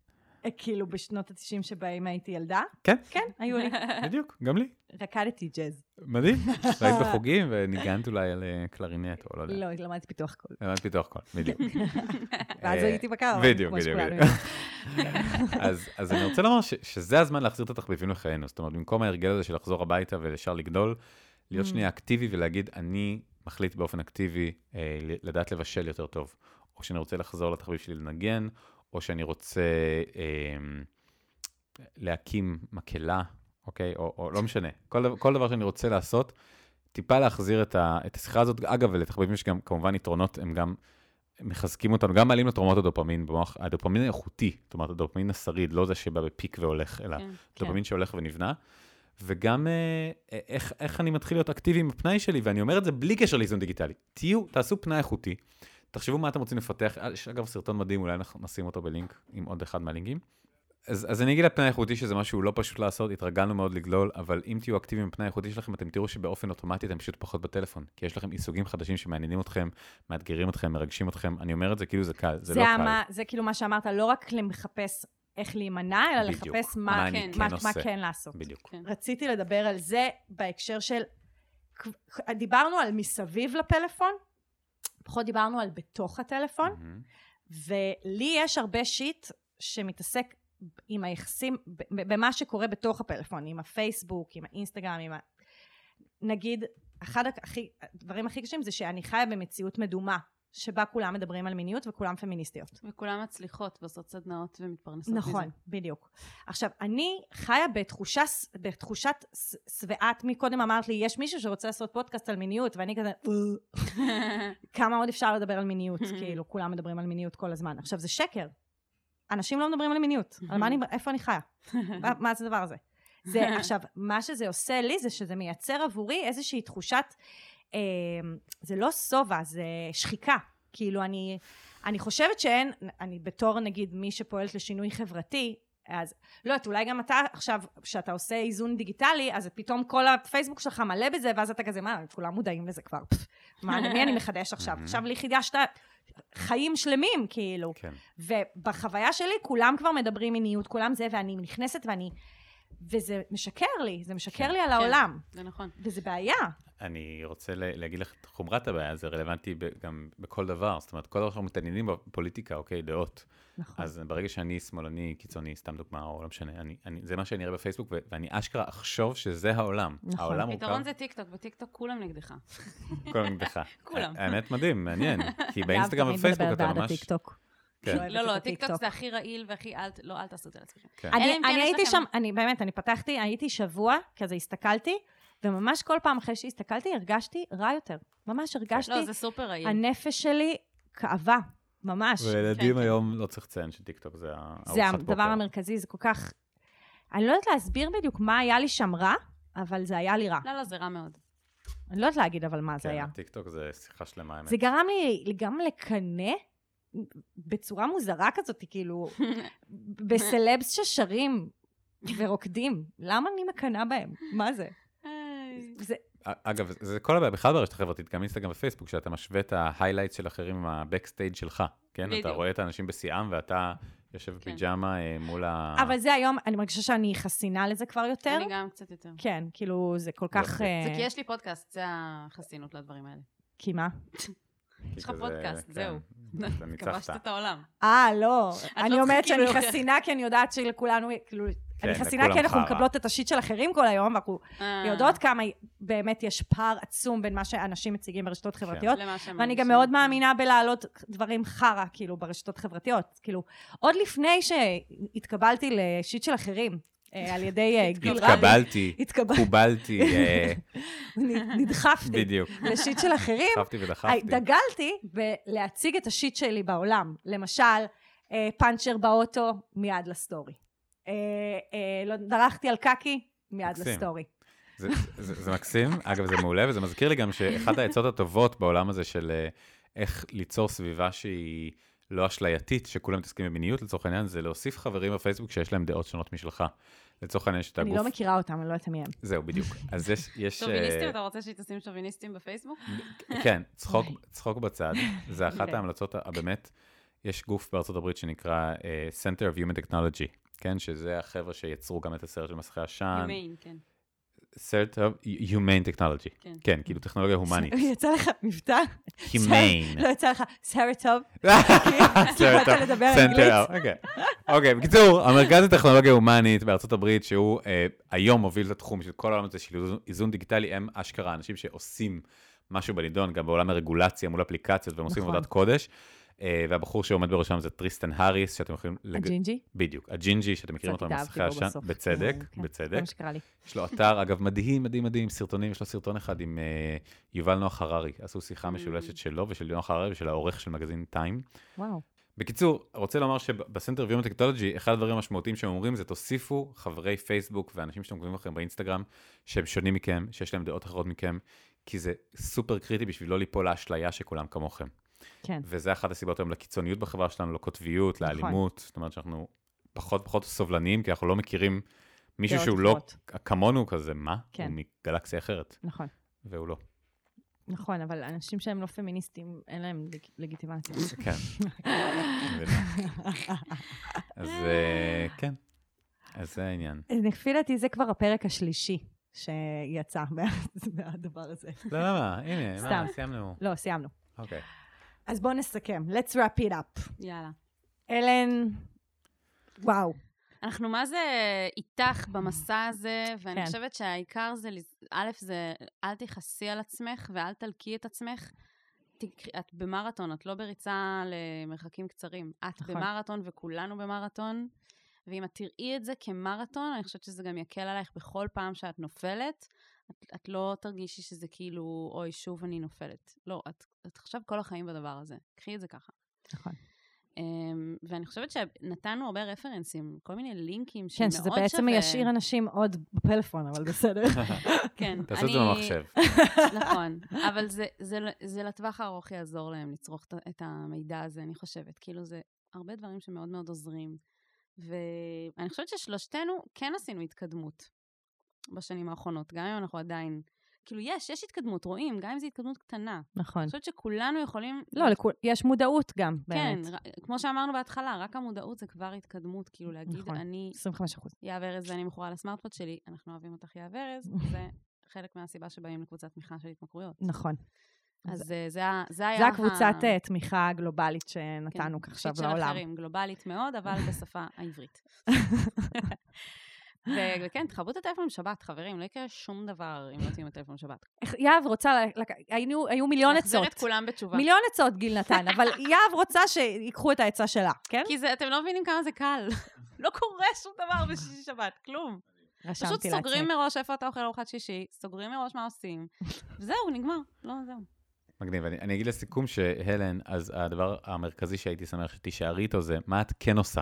כאילו בשנות ה-90 שבהם הייתי ילדה? כן, כן, היו לי. בדיוק, גם לי. רקדתי ג'אז. מדהים. והיית בחוגים וניגנת אולי על אה, קלרינט או לא יודע. לא, למדתי פיתוח קול. למדת פיתוח קול, בדיוק. ואז אה, הייתי בקר. בדיוק, בדיוק. אז אני רוצה לומר שזה הזמן להחזיר את התחביבים לחיינו. זאת אומרת, במקום ההרגל הזה של לחזור הביתה וישר לגדול, להיות Mm. שנייה אקטיבי ולהגיד, אני מחליט באופן אקטיבי אה, לדעת לבשל יותר טוב. או שאני רוצה לחזור לתחביב שלי לנגן, או שאני רוצה אה, להקים מקהלה, אוקיי? או, או לא משנה. כל, כל דבר שאני רוצה לעשות, טיפה להחזיר את, ה, את השיחה הזאת. אגב, ולתחביבים יש גם כמובן יתרונות, הם גם מחזקים אותנו, גם מעלים את רמות הדופמין במוח, הדופמין האיכותי, זאת אומרת, הדופמין השריד, לא זה שבא בפיק והולך, אלא כן. דופמין שהולך ונבנה. וגם אה, איך, איך אני מתחיל להיות אקטיבי עם הפנאי שלי, ואני אומר את זה בלי קשר לאיזון דיגיטלי. תהיו, תעשו פנאי איכותי, תחשבו מה אתם רוצים לפתח. אה, יש אגב סרטון מדהים, אולי אנחנו נשים אותו בלינק עם עוד אחד מהלינקים. אז, אז אני אגיד לפנאי איכותי שזה משהו לא פשוט לעשות, התרגלנו מאוד לגלול, אבל אם תהיו אקטיביים בפנאי איכותי שלכם, אתם תראו שבאופן אוטומטי אתם פשוט פחות בטלפון, כי יש לכם עיסוקים חדשים שמעניינים אתכם, מאתגרים אתכם, מרגשים אתכם. אני אומר את זה כאילו זה קל, זה, לא קל. המה- זה כאילו מה שאמרת, לא רק לחפש איך להימנע, אלא בדיוק. לחפש מה מה כן מה- כן מה. כן לעשות. בדיוק. כן. רציתי לדבר על זה בהקשר של... דיברנו על מסביב לפלאפון, פחות דיברנו על בתוך הטלפון, מהמם. ולי יש הרבה שיט שמתעסק עם היחסים, במה שקורה בתוך הפלאפון, עם הפייסבוק, עם האינסטגרם, עם ה... נגיד, אחד הכי- הדברים הכי קשים זה שאני חיה במציאות מדומה, שבה כולם מדברים על מיניות וכולם פמיניסטיות. וכולם מצליחות ועושות סדנאות ומתפרנסות נכון, מזה. בדיוק. עכשיו, אני חיה בתחושה, בתחושת שבעת, מקודם אמרת לי, יש מישהו שרוצה לעשות פודקאסט על מיניות, ואני כזה, "אה, כמה עוד אפשר לדבר על מיניות? כאילו, כולם מדברים על מיניות כל הזמן. עכשיו, זה שקר. אנשים לא מדברים על מיניות. על מה אני, איפה אני חיה? מה, מה זה הדבר הזה? זה, עכשיו, מה שזה עושה לי זה שזה מייצר עבורי איזושהי תחושת, זה לא שובע, זה שחיקה. כאילו, אני, אני חושבת שאין, אני בתור נגיד מי שפועלת לשינוי חברתי, אז לא יודעת, אולי גם אתה עכשיו, כשאתה עושה איזון דיגיטלי, אז פתאום כל הפייסבוק שלך מלא בזה, ואז אתה כזה, מה, כולם מודעים לזה כבר. מה, למי אני מחדש עכשיו? עכשיו לי חידשת חיים שלמים, כאילו. כן. ובחוויה שלי, כולם כבר מדברים מיניות, כולם זה, ואני נכנסת ואני... וזה משקר לי, זה משקר כן. לי על כן. העולם. זה נכון. וזה בעיה. אני רוצה להגיד לך את חומרת הבעיה, זה רלוונטי ב- גם בכל דבר. זאת אומרת, כל דבר שאנחנו מתעניינים בפוליטיקה, אוקיי, דעות. נכון. אז ברגע שאני שמאלני, קיצוני, סתם דוגמה, או לא משנה, אני, אני, זה מה שאני אראה בפייסבוק, ו- ואני אשכרה אחשוב שזה העולם. נכון. העולם מורכב, פתרון זה טיקטוק, בטיקטוק כולם נגדך. כולם נגדך. כולם. האמת מדהים, מעניין. כי באינסטגרם ובפייסבוק מדבר אתה בעד ממש... כן. לא, לא. טיקטוק זה הכי רעיל והכי, אל, לא, אל תעשו את זה לעצמכם. כן. אני, כן הייתי שם, אני באמת, אני פתחתי, הייתי שבוע, כזה הסתכלתי, וממש כל פעם אחרי שהסתכלתי, הרגשתי רע יותר. ממש הרגשתי, לא, זה סופר רעיל. הנפש שלי כאבה, ממש. וילדים כן, כן. היום לא צריך לציין שטיקטוק זה ה- זה ארוחת הדבר בוקר. המרכזי, זה כל כך... אני לא יודעת להסביר בדיוק מה היה לי שם רע, אבל זה היה לי רע. לא, לא, זה רע מאוד. אני לא יודעת להגיד אבל מה זה כן, היה. טיקטוק זה שיחה שלמה, האמת. זה גרם לי גם לקנא בצורה מוזרה כזאת, כאילו, בסלבס ששרים ורוקדים. למה אני מקנאה בהם? מה זה? זה אגב, זה כל הבעיה בכלל ברשת החברתית, גם אינסטגרם ופייסבוק, שאתה משווה את ה highlight של אחרים עם ה backstage שלך, כן? אתה. רואה את האנשים בשיאם ואתה יושב כן. בפיג'מה אה, מול ה... אבל זה היום, אני מרגישה שאני חסינה לזה כבר יותר. אני גם קצת יותר. כן, כאילו, זה כל כך... יופי. אה, זה כי יש לי פודקאסט, זה החסינות לדברים האלה. כי מה? יש לך פודקאסט, כן, זהו. אתה כבשת ניצחת. את העולם. אה, לא. אני צריכה אומרת שאני כאילו. חסינה כי אני יודעת שלכולנו, כאילו, אני כן, חסינה לכולם כי אנחנו. מקבלות את השיט של אחרים כל היום, ואנחנו אה, יודעות כמה באמת יש פער עצום בין מה שאנשים מציגים ברשתות חברתיות. למה שהם ואני גם. מאוד מאמינה בלהעלות דברים חרא, כאילו, ברשתות חברתיות. כאילו, עוד לפני שהתקבלתי לשיט של אחרים, על ידי אה, גיל רבי, התקבלתי, קובלתי, אה, נדחפתי בדיוק. לשיט של אחרים, דחפתי ודחפתי. דגלתי בלהציג את השיט שלי בעולם. למשל, אה, פאנצ'ר באוטו, מיד לסטורי. אה, אה, לא, דרכתי על קקי, מיד. לסטורי. זה, זה, זה מקסים, אגב, זה מעולה, וזה מזכיר לי גם שאחת העצות הטובות בעולם הזה של אה, איך ליצור סביבה שהיא לא אשלייתית, שכולם מתעסקים במיניות לצורך העניין, זה להוסיף חברים בפייסבוק שיש להם דעות שונות משלך. לצורך העניין שאתה אני גוף... לא מכירה אותם, אני לא יודעת מי הם. זהו, בדיוק. אז יש... יש אה, שוביניסטים, אתה רוצה שהיא תשים שוביניסטים בפייסבוק? כן, צחוק, אוי. צחוק בצד, זה אחת אוקיי. ההמלצות הבאמת, יש גוף בארצות הברית שנקרא אה, Center of Human Technology, כן, שזה החבר'ה שיצרו גם את הסרט של מסכי עשן, יומיין, כן. Center of Humane Technology, כן. כן, כאילו טכנולוגיה הומנית, יצא לך מבטא? Humane. לא יצא לך סרט טוב? סרט התחלת לדבר Center- אנגלית? אוקיי. בקיצור, המרכז לטכנולוגיה הומנית בארצות הברית, שהוא אה, היום מוביל את התחום של כל העולם הזה של איזון- איזון דיגיטלי, הם אשכרה אנשים שעושים משהו בנידון, גם בעולם הרגולציה מול אפליקציות, והם עושים נכון. עבודת קודש. אה, והבחור שעומד בראשם זה טריסטן האריס, שאתם יכולים... לג- הג'ינג'י? בדיוק, הג'ינג'י, שאתם מכירים אותו בו עשן. בצדק, כן, זה בצדק. מה שקרה לי. יש לו אתר, אגב, מדהים, מדהים, מדהים, סרטונים, יש לו סרטון אחד עם אה, יובל נוח הררי, עשו שיחה משולשת שלו ושל נוח הררי ושל העורך של מגזין טיים. וואו. בקצור, רוצה לומר שבסנטר ויום טכנולוגי, אחד הדברים המשמעותיים שהם אומרים זה תוסיפו חברי פייסבוק ואנשים שאתם עוקבים אחריהם באינסטגרם, שהם שונים מכם, שיש להם דעות אחרות מכם, כי זה סופר קריטי בשביל לא ליפול לאשליה שכולם כמוכם. כן. וזה אחת הסיבות היום לקיצוניות בחברה שלנו, לקוטביות, נכון. לאלימות, זאת אומרת שאנחנו פחות פחות סובלניים, כי אנחנו לא מכירים מישהו שהוא לא אחרות. כמונו כזה, מה? כן. הוא מגלקסיה אחרת, נכון. והוא לא. נכון, אבל אנשים שהם לא פמיניסטים, אין להם לג- לגיטימציה. כן. אז אה, כן, אז זה העניין. לפי דעתי זה כבר הפרק השלישי שיצא מה- מהדבר הזה. לא, למה? הנה, סתם. סיימנו. לא, סיימנו. אוקיי. אז בואו נסכם. let's wrap it up. יאללה. אלן, וואו. אנחנו מה זה איתך במסע הזה, ואני כן. חושבת שהעיקר זה, א', זה אל תכעסי על עצמך ואל תלקי את עצמך. את במרתון, את לא בריצה למרחקים קצרים. את נכון. במרתון וכולנו במרתון, ואם את תראי את זה כמרתון, אני חושבת שזה גם יקל עלייך בכל פעם שאת נופלת. את, את לא תרגישי שזה כאילו, אוי, שוב אני נופלת. לא, את, את עכשיו כל החיים בדבר הזה. קחי את זה ככה. נכון. אמ, ואני חושבת שנתנו הרבה רפרנסים, כל מיני לינקים שמאוד כן, שווה. שזה בעצם ישאיר אנשים עוד בפלאפון, אבל בסדר. כן, תעשו את זה אני- במחשב. נכון, אבל זה, זה, זה לטווח הארוך יעזור להם לצרוך את- את המידע הזה, אני חושבת. כאילו, זה הרבה דברים שמאוד מאוד עוזרים. ואני חושבת ששלושתנו כן עשינו התקדמות בשנים האחרונות, גם אם אנחנו עדיין... כאילו, יש, יש התקדמות, רואים, גם אם זו התקדמות קטנה. נכון. אני חושבת שכולנו יכולים... לא, לכול- יש מודעות גם, כן, באמת. ר- כמו שאמרנו בהתחלה, רק המודעות זה כבר התקדמות. כאילו, להגיד, נכון. אני 25 אחוז. יהב ארז ואני מכורה לסמארטפוד שלי, אנחנו אוהבים אותך יהב ארז, זה חלק מהסיבה שבאים לקבוצת תמיכה של התמכרויות. נכון. אז אה, זה, זה היה... זה הקבוצת ה- אה, תמיכה גלובלית כן, שנתנו עכשיו שיט של לעולם. אחרים, גלובלית מאוד, אבל בשפה העברית. וכן, תכבו את הטלפון בשבת, חברים, לא יקרה שום דבר אם לא תהיו בטלפון בשבת. יהב רוצה, היינו- היו מיליון נחזיר עצות. את כולם בתשובה. מיליון עצות גיל נתן, אבל יהב רוצה שיקחו את העצה שלה, כן? כי זה, אתם לא מבינים כמה זה קל. לא קורה שום דבר בשישי שבת, כלום. פשוט סוגרים. מראש איפה אתה אוכל ארוחת שישי, סוגרים מראש מה עושים, וזהו, נגמר. לא, זהו. מגניב. אני, אני אגיד לסיכום שהלן, אז הדבר המרכזי שהייתי שמח שתישארי איתו זה מה את כן עושה,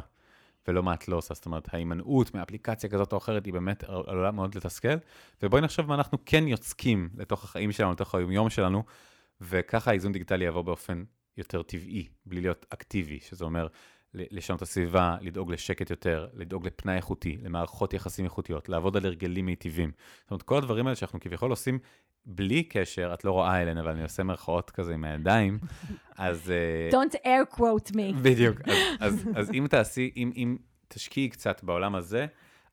ולא מה את לא עושה. זאת אומרת, ההימנעות מאפליקציה כזאת או אחרת היא באמת עלולה מאוד לתסכל, ובואי נחשוב מה אנחנו כן יוצקים לתוך החיים שלנו, לתוך היומיום שלנו, וככה האיזון דיגיטלי יבוא באופן יותר טבעי, בלי להיות אקטיבי, שזה אומר לשנות הסביבה, לדאוג לשקט יותר, לדאוג לפנאי איכותי, למערכות יחסים איכותיות, לעבוד על הרגלים מיטיבים. זאת אומרת, כל הדברים האלה שאנחנו כביכול עושים בלי קשר, את לא רואה אליהן, אבל אני עושה מירכאות כזה עם הידיים, אז... אה, Don't air quote me. בדיוק. אז, אז, אז אם תעשי, אם, אם תשקיעי קצת בעולם הזה,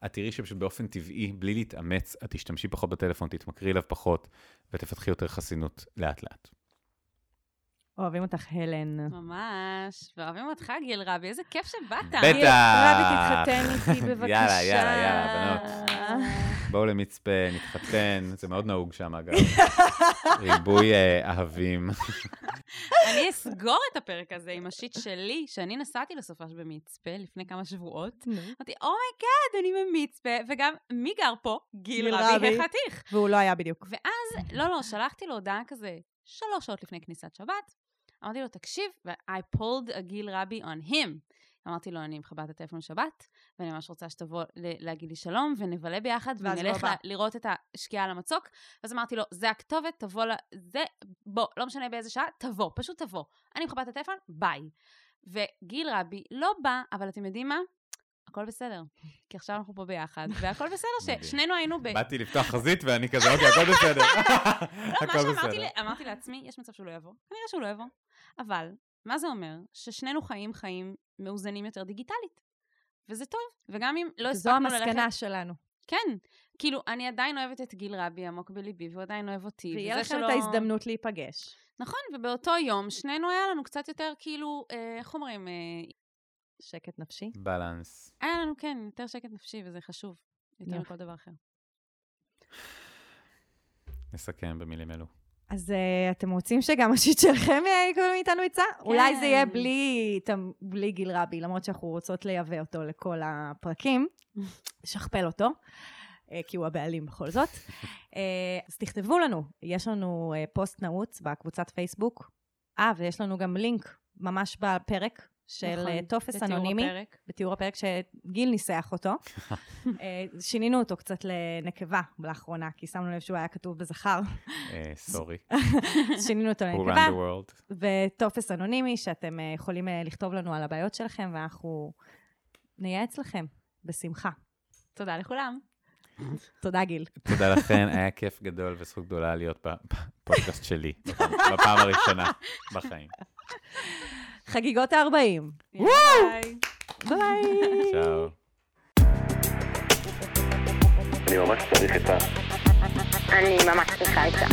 את תראי שפשוט באופן טבעי, בלי להתאמץ, את תשתמשי פחות בטלפון, תתמכרי אליו פחות, ותפתחי יותר חסינות לאט-לאט. אוהבים אותך, הלן. ממש. ואוהבים אותך, גיל רבי, איזה כיף שבאת. בטח. גיל, רבי, תתחתן איתי בבקשה. יאללה, יאללה, יאללה, בנות. בואו למצפה, נתחתן, זה מאוד נהוג שם, אגב. ריבוי אה, אהבים. אני אסגור את הפרק הזה עם ה shit שלי, שאני נסעתי לסופש במצפה לפני כמה שבועות. אמרתי, oh my god, אני במצפה, וגם מי גר פה? גיל רבי. החתיך. והוא לא היה בדיוק. ואז, לא, לא, שלחתי לו הודעה כזה שלוש שעות לפני כניסת שבת. אמרתי לו, תקשיב, ו-I pulled a גיל רבי on him. אמרתי לו, אני מכבה את הטלפון שבת, ואני ממש רוצה שתבוא ל- להגיד לי שלום, ונבלה ביחד, ונלך. ל- לראות את השקיעה על המצוק. ואז אמרתי לו, זה הכתובת, תבוא ל... זה, בוא, לא משנה באיזה שעה, תבוא, פשוט תבוא. אני מכבה את הטלפון, ביי. וגיל רבי לא בא, אבל אתם יודעים מה? הכל בסדר. כי עכשיו אנחנו פה ביחד, והכל בסדר. ששנינו היינו ב... באתי לפתוח חזית ואני כזה, אוקיי, הכל בסדר. לא, מה הכל שאמרתי בסדר. לי- אמרתי לעצמי, יש מצב שהוא לא יבוא. כנראה שהוא לא יבוא. אבל, מה זה אומר? ששנינו חיים חיים מאוזנים יותר דיגיטלית. וזה טוב, וגם אם לא זו הספקנו ללכת... המסקנה שלנו. כן. כאילו, אני עדיין אוהבת את גיל רבי עמוק בליבי, והוא עדיין אוהב אותי. ויהיה לכם שלא- את ההזדמנות להיפגש. נכון, ובאותו יום, שנינו היה לנו קצת יותר כאילו, אה, איך אומרים? אה, שקט נפשי. בלנס. היה לנו, כן, יותר שקט נפשי, וזה חשוב. יותר. מכל דבר אחר. נסכם במילים אלו. אז uh, אתם רוצים שגם השיט שלכם יקבלו מאיתנו עצה? אולי זה יהיה כן. בלי, בלי גיל רבי, למרות שאנחנו רוצות לייבא אותו לכל הפרקים, לשכפל אותו, אה, כי הוא הבעלים בכל זאת. אה, אז תכתבו לנו, יש לנו אה, פוסט נעוץ בקבוצת פייסבוק. אה, ויש לנו גם לינק ממש בפרק של נכון, אה, טופס אנונימי. הפרק. בתיאור הפרק שגיל ניסח אותו. אה, שינינו אותו קצת לנקבה לאחרונה, כי שמנו לב שהוא היה כתוב בזכר. אה, סורי. שינינו אותו לנקבה. וטופס אנונימי שאתם יכולים לכתוב לנו על הבעיות שלכם, ואנחנו נייעץ לכם, בשמחה. תודה לכולם. תודה, גיל. תודה לכן, היה כיף גדול וזכות גדולה להיות בפודקאסט שלי, בפעם הראשונה בחיים. חגיגות ה-40. ביי. ביי. צ'או. אני ממש צריך עצה. אני ממש צריכה עצה.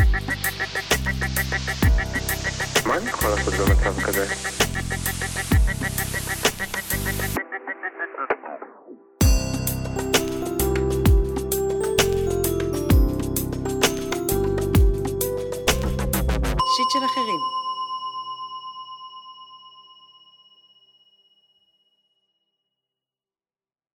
מה אני יכול לעשות במצב כזה? שיט של אחרים.